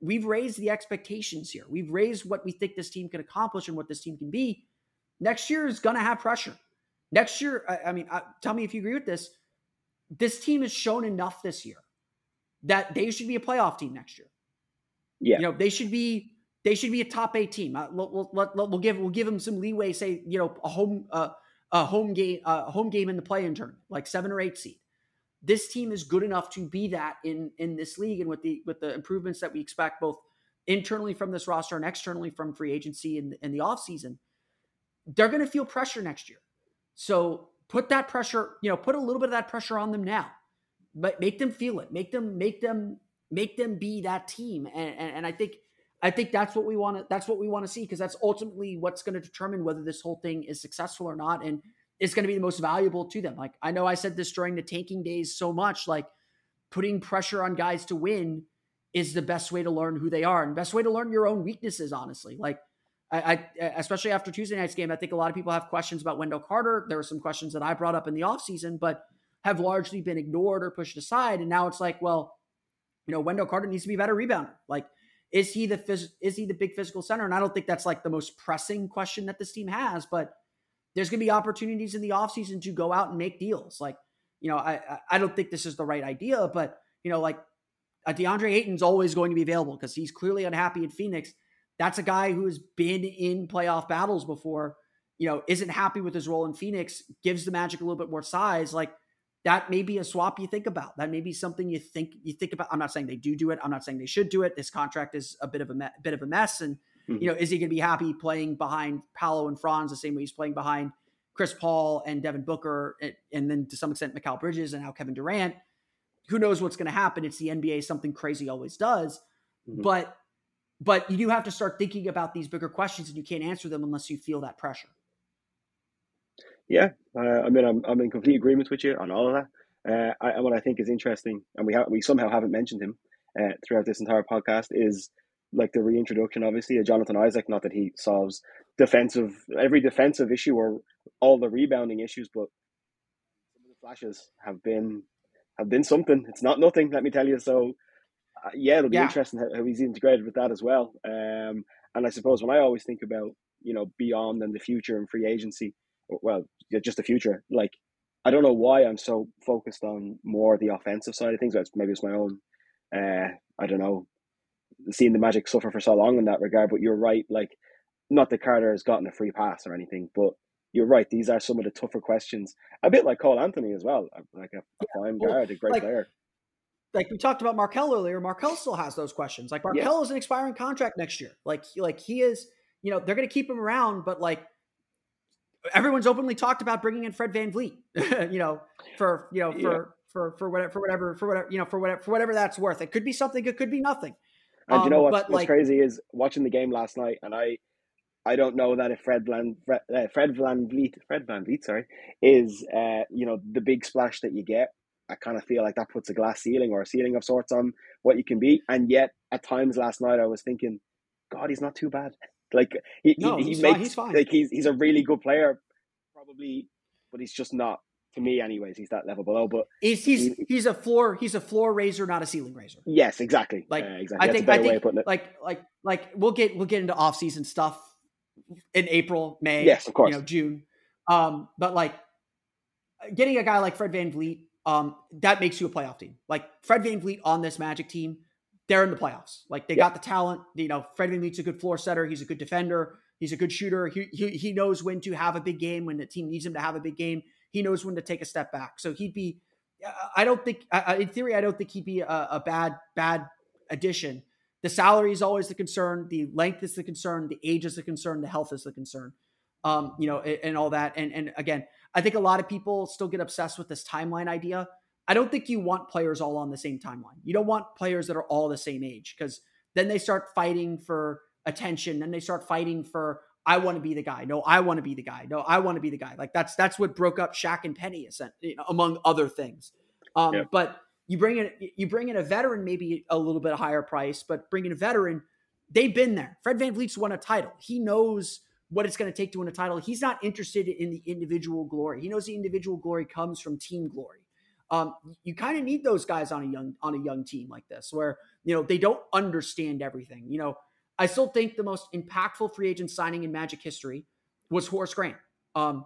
we've raised the expectations here. We've raised what we think this team can accomplish and what this team can be. Next year is going to have pressure. Next year, I, I mean, I, tell me if you agree with this. This team has shown enough this year that they should be a playoff team next year. Yeah. You know, they should be they should be a top eight team. Uh, we'll, we'll, we'll, give we'll give them some leeway. Say you know a home uh, a home game a home game in the play-in tournament, like seven or eight seed. This team is good enough to be that in in this league, and with the with the improvements that we expect both internally from this roster and externally from free agency in, in the offseason, they're going to feel pressure next year. So put that pressure, you know, put a little bit of that pressure on them now, but make them feel it. Make them, make them, make them be that team. And, and, and I think, I think that's what we want to, that's what we want to see because that's ultimately what's going to determine whether this whole thing is successful or not. And it's going to be the most valuable to them. Like I know I said this during the tanking days so much, like putting pressure on guys to win is the best way to learn who they are and best way to learn your own weaknesses, honestly. Like, I, I, especially after Tuesday night's game, I think a lot of people have questions about Wendell Carter. There were some questions that I brought up in the offseason, but have largely been ignored or pushed aside. And now it's like, well, you know, Wendell Carter needs to be a better rebounder. Like, is he the phys- is he the big physical center? And I don't think that's like the most pressing question that this team has, but there's going to be opportunities in the offseason to go out and make deals. Like, you know, I I don't think this is the right idea, but you know, like uh, DeAndre Ayton's always going to be available because he's clearly unhappy in Phoenix. That's a guy who has been in playoff battles before, you know, isn't happy with his role in Phoenix, gives the Magic a little bit more size. Like that may be a swap you think about. That may be something you think you think about. I'm not saying they do do it. I'm not saying they should do it. This contract is a bit of a me- bit of a mess, and mm-hmm. you know, is he going to be happy playing behind Paolo and Franz the same way he's playing behind Chris Paul and Devin Booker, and, and then to some extent Mikal Bridges and now Kevin Durant? who knows what's going to happen? It's the NBA. Something crazy always does. Mm-hmm. But but you do have to start thinking about these bigger questions, and you can't answer them unless you feel that pressure. Yeah, uh, I mean, I'm I'm in complete agreement with you on all of that. Uh, I, and what I think is interesting, and we ha- we somehow haven't mentioned him uh, throughout this entire podcast, is like the reintroduction, obviously, of Jonathan Isaac. Not that he solves defensive every defensive issue or all the rebounding issues, but some of the flashes have been have been something. It's not nothing, let me tell you. So, uh, yeah, it'll be yeah. interesting how, how, he's integrated with that as well. Um, and I suppose when I always think about you know beyond and the future and free agency, well, just the future. Like, I don't know why I'm so focused on more the offensive side of things. Maybe it's my own. Uh, I don't know, seeing the Magic suffer for so long in that regard. But you're right. Like, not that Carter has gotten a free pass or anything, but you're right. These are some of the tougher questions. A bit like Cole Anthony as well, uh, like a, a fine well, guard, a great like, player. Like we talked about Markelle earlier. Markelle still has those questions. Like Markelle yeah. is an expiring contract next year. Like like he is. You know they're going to keep him around, but like everyone's openly talked about bringing in Fred VanVleet. you know for you know for. Yeah. For, for whatever for whatever for whatever you know for whatever for whatever that's worth it could be something it could be nothing and um, you know what's, what's like, crazy is watching the game last night and I I don't know that if Fred Van Fred, uh, Fred VanVleet Fred VanVleet sorry is uh, you know the big splash that you get. I kind of feel like that puts a glass ceiling or a ceiling of sorts on what you can be. And yet, at times last night, I was thinking, God, he's not too bad. Like he no, he, he makes he's fine. like he's he's a really good player, probably, but he's just not to me, anyways. He's that level below. But he's he's he, he's a floor he's a floor raiser, not a ceiling raiser. Yes, exactly. Like uh, exactly. I think I think like like like we'll get we'll get into off season stuff in April, May, yes, of course, you know, June. Um, but like getting a guy like Fred VanVleet, um, that makes you a playoff team. Like Fred Van VanVleet on this Magic team, they're in the playoffs. Like they got the talent. You know, Fred Van VanVleet's a good floor setter. He's a good defender. He's a good shooter. He, he, he knows when to have a big game when the team needs him to have a big game. He knows when to take a step back. So he'd be. I don't think, in theory, I don't think he'd be a, a bad bad addition. The salary is always the concern. The length is the concern. The age is the concern. The health is the concern. Um, you know, and, and all that. And and again, I think a lot of people still get obsessed with this timeline idea. I don't think you want players all on the same timeline. You don't want players that are all the same age because then they start fighting for attention. Then they start fighting for I want to be the guy. No, I want to be the guy. No, I want to be the guy. Like that's that's what broke up Shaq and Penny, among other things. Um, yeah. But you bring in you bring in a veteran, maybe a little bit higher price, but bring in a veteran, they've been there. Fred Van VanVleet's won a title. He knows what it's going to take to win a title. He's not interested in the individual glory. He knows the individual glory comes from team glory. Um, you kind of need those guys on a young on a young team like this, where you know they don't understand everything. You know, I still think the most impactful free agent signing in Magic history was Horace Grant. Um,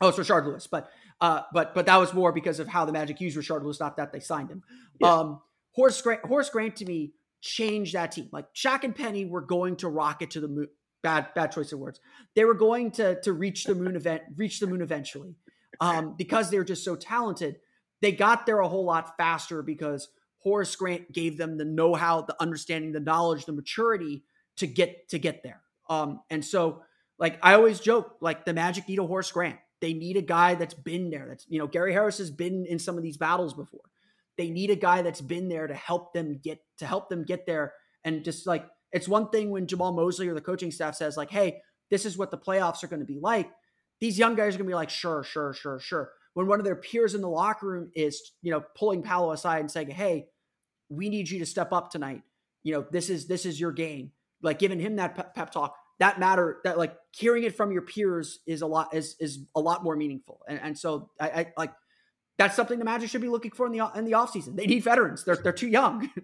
oh, it's Rashard Lewis, but uh, but but that was more because of how the Magic used Rashard Lewis, not that they signed him. Yes. Um, Horace Grant, Horace Grant to me changed that team. Like Shaq and Penny were going to rocket to the moon. Bad, bad choice of words. They were going to to reach the moon event, reach the moon eventually, um, because they were just so talented. They got there a whole lot faster because Horace Grant gave them the know-how, the understanding, the knowledge, the maturity to get to get there. Um, and so, like I always joke, like the Magic need a Horace Grant. They need a guy that's been there. That's you know, Gary Harris has been in some of these battles before. They need a guy that's been there to help them get to help them get there. And just like it's one thing when Jamahl Mosley or the coaching staff says, like, hey, this is what the playoffs are going to be like. These young guys are going to be like, sure, sure, sure, sure. When one of their peers in the locker room is, you know, pulling Paolo aside and saying, hey, we need you to step up tonight. You know, this is this is your game. Like giving him that pep talk, that matter that like hearing it from your peers is a lot is is a lot more meaningful. And and so I, I like that's something the Magic should be looking for in the in the offseason. They need veterans. They're they're too young.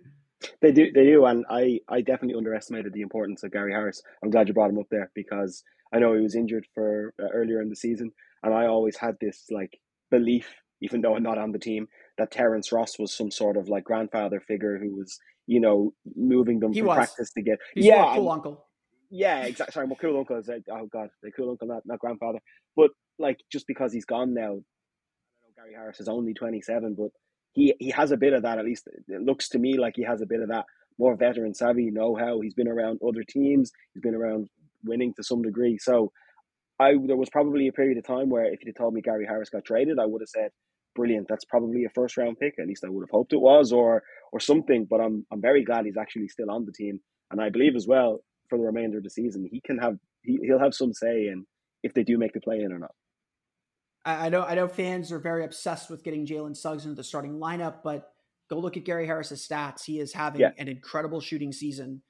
They do, they do, and I, I definitely underestimated the importance of Gary Harris. I'm glad you brought him up there because I know he was injured for uh, earlier in the season, and I always had this like belief, even though I'm not on the team, that Terrence Ross was some sort of like grandfather figure who was, you know, moving them he from was. practice to get. He's yeah, cool and- uncle. yeah, exactly. Sorry, my cool uncle is oh god, the cool uncle, not not grandfather. But like, just because he's gone now, I know Gary Harris is only twenty seven, but he he has a bit of that. At least it looks to me like he has a bit of that more veteran savvy know how. He's been around other teams. He's been around winning to some degree. So, I there was probably a period of time where if you'd told me Gary Harris got traded, I would have said, brilliant. That's probably a first round pick. At least I would have hoped it was, or or something. But I'm I'm very glad he's actually still on the team, and I believe as well for the remainder of the season he can have he, he'll have some say in if they do make the play in or not. I, I know I know fans are very obsessed with getting Jalen Suggs into the starting lineup, but go look at Gary Harris's stats. He is having Yeah. an incredible shooting season.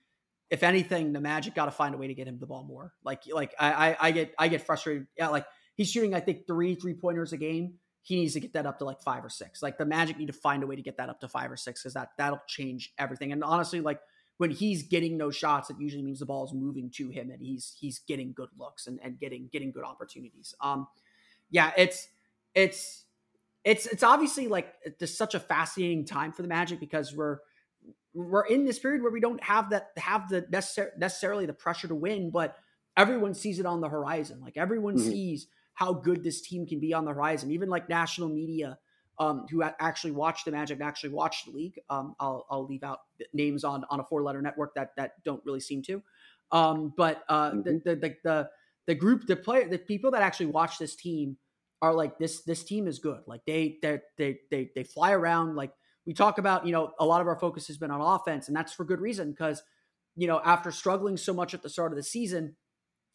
If anything, the Magic got to find a way to get him the ball more. Like like I, I I get I get frustrated. Yeah, like he's shooting I think three three pointers a game. He needs to get that up to like five or six. Like the Magic need to find a way to get that up to five or six because that that'll change everything. And honestly, like when he's getting those shots, it usually means the ball is moving to him and he's he's getting good looks and, and getting getting good opportunities. Um, yeah, it's it's it's it's obviously like just such a fascinating time for the Magic because we're we're in this period where we don't have that have the necessar- necessarily the pressure to win, but everyone sees it on the horizon. Like everyone Mhm. sees how good this team can be on the horizon. Even like national media, um, who actually watch the Magic, and actually watch the league. Um, I'll I'll leave out names on on a four letter network that that don't really seem to. Um, but uh, the, Mhm. the the the the group, the player, the people that actually watch this team are like this. This team is good. Like they they they they they fly around. Like we talk about, you know, a lot of our focus has been on offense, and that's for good reason because you know after struggling so much at the start of the season,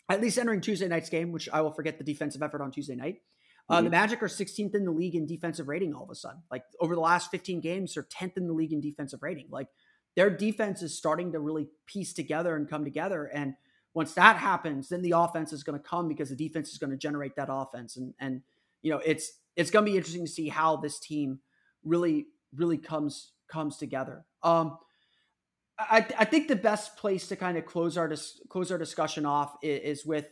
at least entering Tuesday night's game, which I will forget the defensive effort on Tuesday night. Uh, the Mhm. Magic are 16th in the league in defensive rating all of a sudden. Like over the last 15 games, they're 10th in the league in defensive rating. Like their defense is starting to really piece together and come together. And once that happens, then the offense is going to come because the defense is going to generate that offense. And and you know it's it's going to be interesting to see how this team really really comes comes together. Um, I, I think the best place to kind of close our dis- close our discussion off is, is with,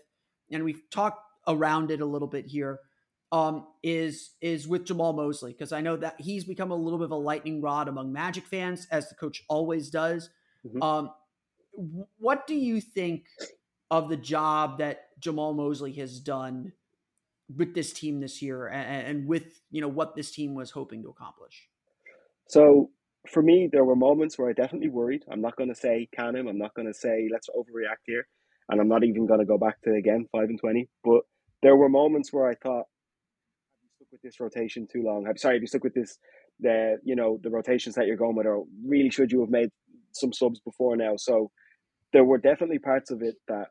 and we've talked around it a little bit here, um, is is with Jamahl Mosley because I know that he's become a little bit of a lightning rod among Magic fans, as the coach always does. Mhm. Um, what do you think of the job that Jamahl Mosley has done with this team this year, and, and with you know what this team was hoping to accomplish? So for me, there were moments where I definitely worried. I'm not going to say can him. I'm not going to say let's overreact here, and I'm not even going to go back to again five and twenty. But there were moments where I thought, have you stuck with this rotation too long? I'm sorry, have you stuck with this the you know the rotations that you're going with, or really should you have made some subs before now? So there were definitely parts of it that,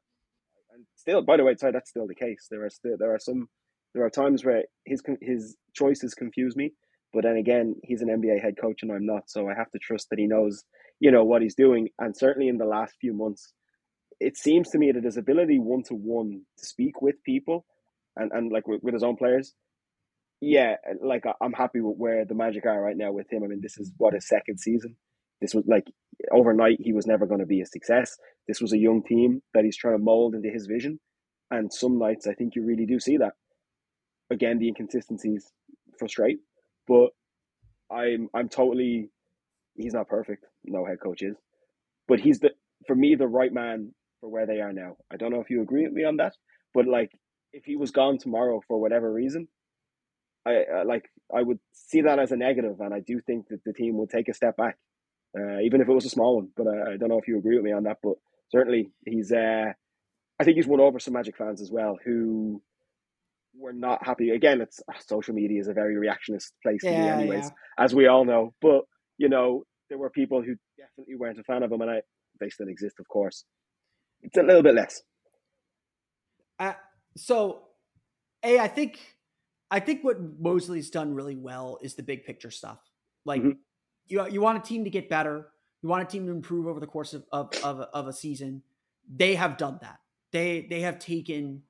and still, by the way, sorry, that's still the case. There are still there are some there are times where his his choices confuse me. But then again, he's an NBA head coach and I'm not, so I have to trust that he knows, you know, what he's doing. And certainly in the last few months, it seems to me that his ability one to one to speak with people and, and like with, with his own players, yeah, like I'm happy with where the Magic are right now with him. I mean, this is what his second season. This was like overnight, he was never going to be a success. This was a young team that he's trying to mold into his vision. And some nights, I think you really do see that. Again, the inconsistencies frustrate, but I'm I'm totally he's not perfect. No head coach is, but he's the for me the right man for where they are now. I don't know if you agree with me on that, but like if he was gone tomorrow for whatever reason, I like I would see that as a negative, and I do think that the team would take a step back, uh, even if it was a small one. But I don't know if you agree with me on that. But certainly, he's. Uh, I think he's won over some Magic fans as well who were not happy. Again, it's uh, social media is a very reactionist place to be, anyways, yeah. as we all know. But you know, there were people who definitely weren't a fan of him, and I they still exist, of course. It's a little bit less. Uh, so, a I think I think what Mosley's done really well is the big picture stuff. Like Mhm. you you want a team to get better, you want a team to improve over the course of of of, of a season. They have done that. They they have taken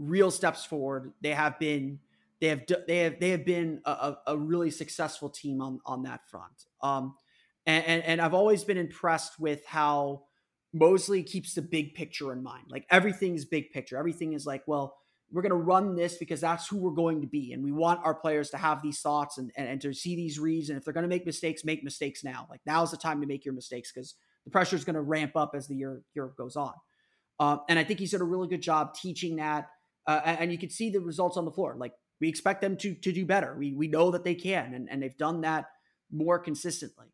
real steps forward. They have been they have they have they have been a, a, a really successful team on on that front. Um, and, and and I've always been impressed with how Mosley keeps the big picture in mind. Like everything's big picture. Everything is like, well, we're going to run this because that's who we're going to be. And we want our players to have these thoughts and, and, and to see these reads. And if they're going to make mistakes, make mistakes now. Like now's the time to make your mistakes because the pressure is going to ramp up as the year, year goes on. Um, and I think he's done a really good job teaching that. Uh, and, you can see the results on the floor. Like we expect them to, to do better. We, we know that they can, and, and they've done that more consistently.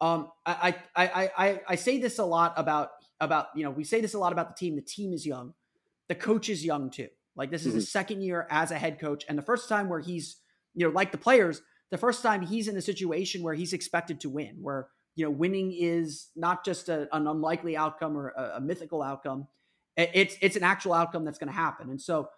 Um, I, I, I, I, I say this a lot about, about, you know, we say this a lot about the team. The team is young. The coach is young too. Like this is his second year as a head coach. And the first time where he's, you know, like the players, the first time he's in a situation where he's expected to win, where, you know, winning is not just a, an unlikely outcome or a, a mythical outcome. It's, it's an actual outcome that's going to happen. And so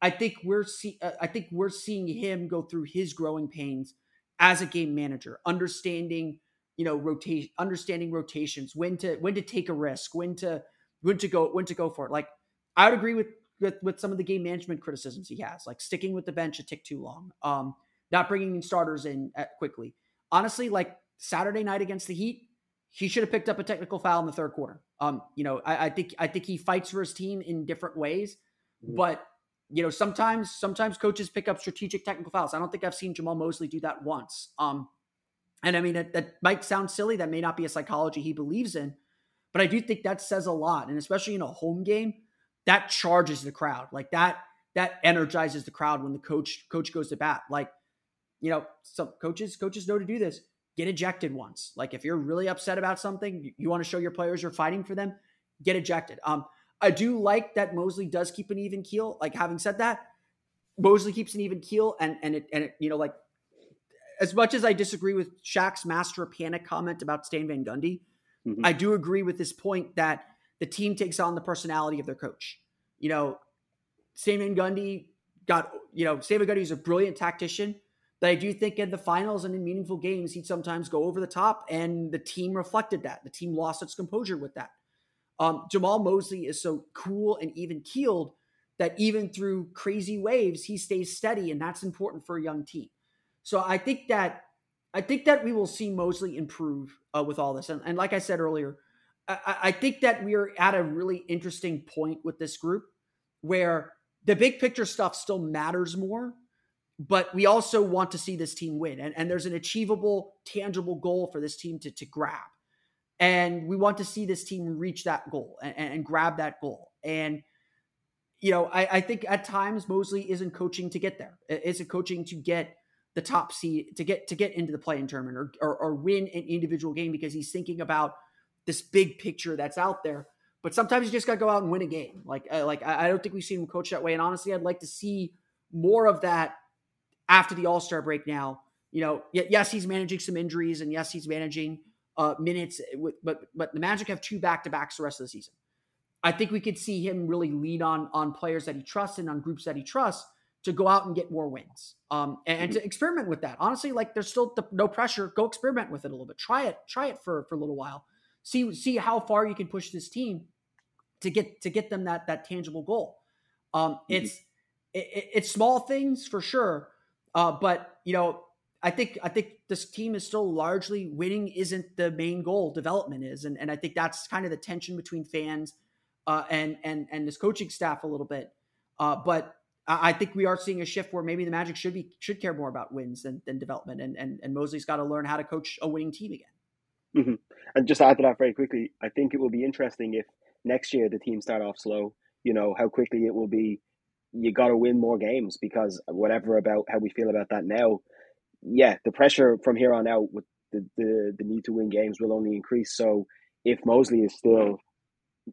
I think we're see, uh, I think we're seeing him go through his growing pains as a game manager, understanding, you know, rotation, understanding rotations, when to when to take a risk, when to when to go when to go for it. Like I would agree with with, with some of the game management criticisms he has, like sticking with the bench a tick too long, um, not bringing in starters in at quickly. Honestly, like Saturday night against the Heat, he should have picked up a technical foul in the third quarter. Um, you know, I, I think I think he fights for his team in different ways, but you know, sometimes sometimes coaches pick up strategic technical fouls. I don't think I've seen Jamahl Mosley do that once. Um, and I mean that, that might sound silly. That may not be a psychology he believes in, but I do think that says a lot. And especially in a home game, that charges the crowd. Like that that energizes the crowd when the coach coach goes to bat. Like, you know, some coaches coaches know to do this. Get ejected once. Like if you're really upset about something, you, you want to show your players you're fighting for them, get ejected. Um, I do like that Mosley does keep an even keel. Like having said that, Mosley keeps an even keel, and and it and it, you know like as much as I disagree with Shaq's master of panic comment about Stan Van Gundy, Mhm. I do agree with this point that the team takes on the personality of their coach. You know, Stan Van Gundy got you know Stan Van Gundy is a brilliant tactician, but I do think in the finals and in meaningful games he'd sometimes go over the top, and the team reflected that. The team lost its composure with that. Um, Jamahl Mosley is so cool and even keeled that even through crazy waves, he stays steady, and that's important for a young team. So I think that I think that we will see Mosley improve uh, with all this, and, and like I said earlier, I, I- think that we're at a really interesting point with this group where the big picture stuff still matters more, but we also want to see this team win, and, and there's an achievable, tangible goal for this team to to grab and we want to see this team reach that goal and, and grab that goal. And you know, I, I think at times Mosley isn't coaching to get there. Isn't coaching to get the top seed to get to get into the play-in tournament or, or or win an individual game because he's thinking about this big picture that's out there. But sometimes you just got to go out and win a game. Like uh, like I I don't think we've seen him coach that way. And honestly, I'd like to see more of that after the All Star break. Now, you know, yes, he's managing some injuries, and yes, he's managing uh, minutes. But but the Magic have two back to backs the rest of the season. I think we could see him really lean on on players that he trusts and on groups that he trusts to go out and get more wins. Um, and, and to experiment with that. Honestly, like there's still the, no pressure. Go experiment with it a little bit. Try it. Try it for for a little while. See see how far you can push this team to get to get them that that tangible goal. Um, it's it, it- it's small things for sure, uh, but you know I think I think this team is still largely winning isn't the main goal. Development is, and and I think that's kind of the tension between fans uh, and and and this coaching staff a little bit. Uh, but I think we are seeing a shift where maybe the Magic should be should care more about wins than, than development, and and and Mosley's got to learn how to coach a winning team again. Mm-hmm. And just to add to that very quickly, I think it will be interesting if next year the team start off slow. You know how quickly it will be. You got to win more games because whatever about how we feel about that now, yeah, the pressure from here on out with the, the, the need to win games will only increase. So if Mosley is still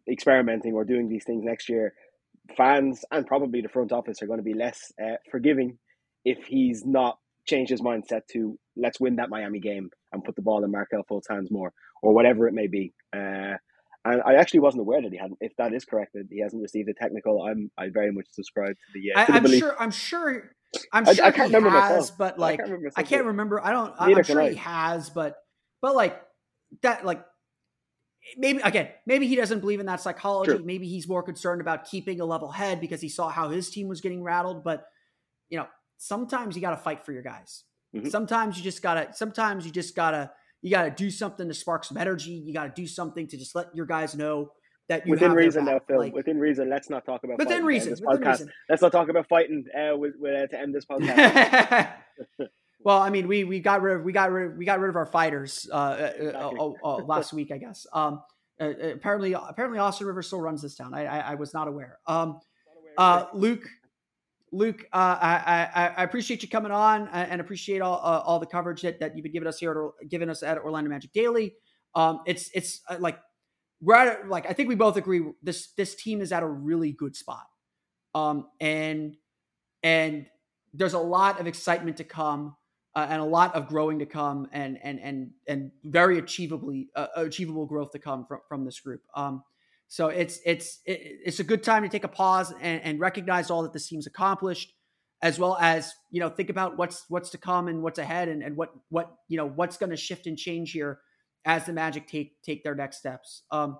experimenting or doing these things next year, fans and probably the front office are going to be less uh, forgiving if he's not changed his mindset to let's win that Miami game and put the ball in Markelle Fultz's hands more or whatever it may be. Uh, and I actually wasn't aware that he hadn't. If that is correct, that he hasn't received a technical, I'm I very much subscribe to the. Uh, I, am sure. I'm sure. I'm sure I, I can't he remember has, myself. but like I can't remember. I can't remember. I don't. I'm sure he has, but but like that, like maybe again, maybe he doesn't believe in that psychology. True. Maybe he's more concerned about keeping a level head because he saw how his team was getting rattled. But you know, sometimes you got to fight for your guys. Mm-hmm. Sometimes you just gotta. Sometimes you just gotta. You gotta do something to spark some energy. You gotta do something to just let your guys know that you within reason now, Phil. Like, within reason, let's not talk about within reason. Within podcast. Reason. Let's not talk about fighting uh, with, with, uh, to end this podcast. well, I mean, we we got rid of we got rid of, we got rid of our fighters uh, uh, uh, uh last week, I guess. Um, apparently, apparently Austin Rivers still runs this town. I I, I was not aware. Um, Luke. Luke, I, I, I appreciate you coming on and appreciate all all the coverage that, that you've been giving us here, at, giving us at Orlando Magic Daily. Um, it's it's like we're at like I think we both agree this this team is at a really good spot. Um, and and there's a lot of excitement to come uh, and a lot of growing to come and and and and very achievably uh, achievable growth to come from from this group. Um, so it's it's it's a good time to take a pause and, and recognize all that this team's accomplished, as well as you know think about what's what's to come and what's ahead and, and what what you know what's going to shift and change here as the Magic take take their next steps. Um,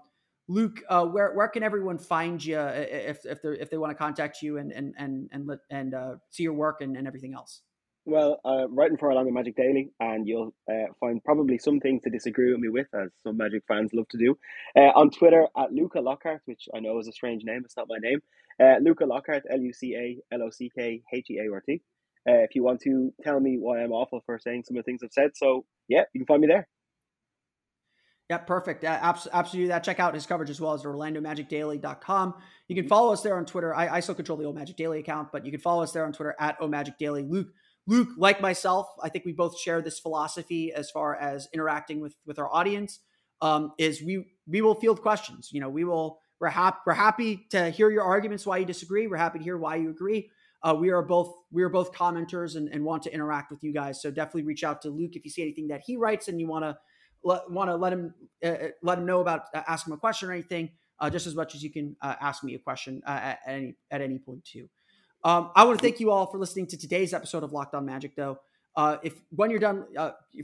Luke, uh, where where can everyone find you if if they if they want to contact you and and and and and uh, see your work and, and everything else? Well, uh, writing for Orlando Magic Daily, and you'll uh, find probably some things to disagree with me with, as some Magic fans love to do. Uh, on Twitter at Luca Lockheart, which I know is a strange name, it's not my name. Uh, Luca Lockheart, L U C A L O C K H E A R T. Uh, if you want to tell me why I'm awful for saying some of the things I've said, so yeah, you can find me there. Yeah, perfect. Uh, absolutely that. Check out his coverage as well as OrlandoMagicDaily.com. You can follow us there on Twitter. I, I still control the Old Magic Daily account, but you can follow us there on Twitter at Magic Daily. Luke, Luke, like myself, I think we both share this philosophy as far as interacting with with our audience. Um, is we we will field questions. You know, we will we're happy we're happy to hear your arguments why you disagree. We're happy to hear why you agree. Uh, we are both we are both commenters and, and want to interact with you guys. So definitely reach out to Luke if you see anything that he writes and you want to want to let him uh, uh, let him know about uh, ask him a question or anything, uh, just as much as you can uh, ask me a question at, any at any point too. Um, I want to thank you all for listening to today's episode of Locked On Magic. Though, if when you're done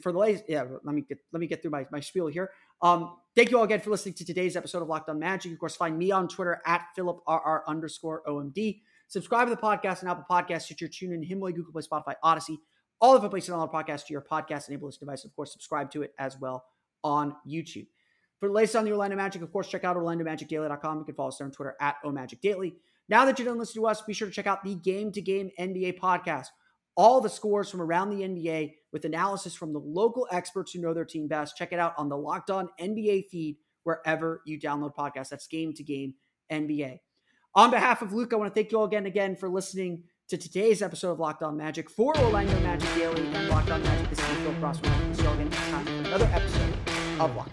for the latest, yeah, let me get let me get through my, my spiel here. Um, thank you all again for listening to today's episode of Locked On Magic. Of course, find me on Twitter at PhilipRR underscore OMD. Subscribe to the podcast on Apple Podcasts, Stitcher, TuneIn, Himalaya, Google Play, Spotify, Odyssey, all of the places on our podcast to your podcast enabled device. Of course, subscribe to it as well on YouTube. For the latest on the Orlando Magic, of course, check out OrlandoMagicDaily.com. You can follow us there on Twitter at OMagicDaily. Now that you're done listening to us, be sure to check out the Game to Game NBA podcast. All the scores from around the NBA with analysis from the local experts who know their team best. Check it out on the Locked On NBA feed wherever you download podcasts. That's Game to Game NBA. On behalf of Luke, I want to thank you all again again for listening to today's episode of Locked On Magic for Orlando Magic Daily and Locked On Magic. This is Phil Crossman. See you all again next time for another episode of Locked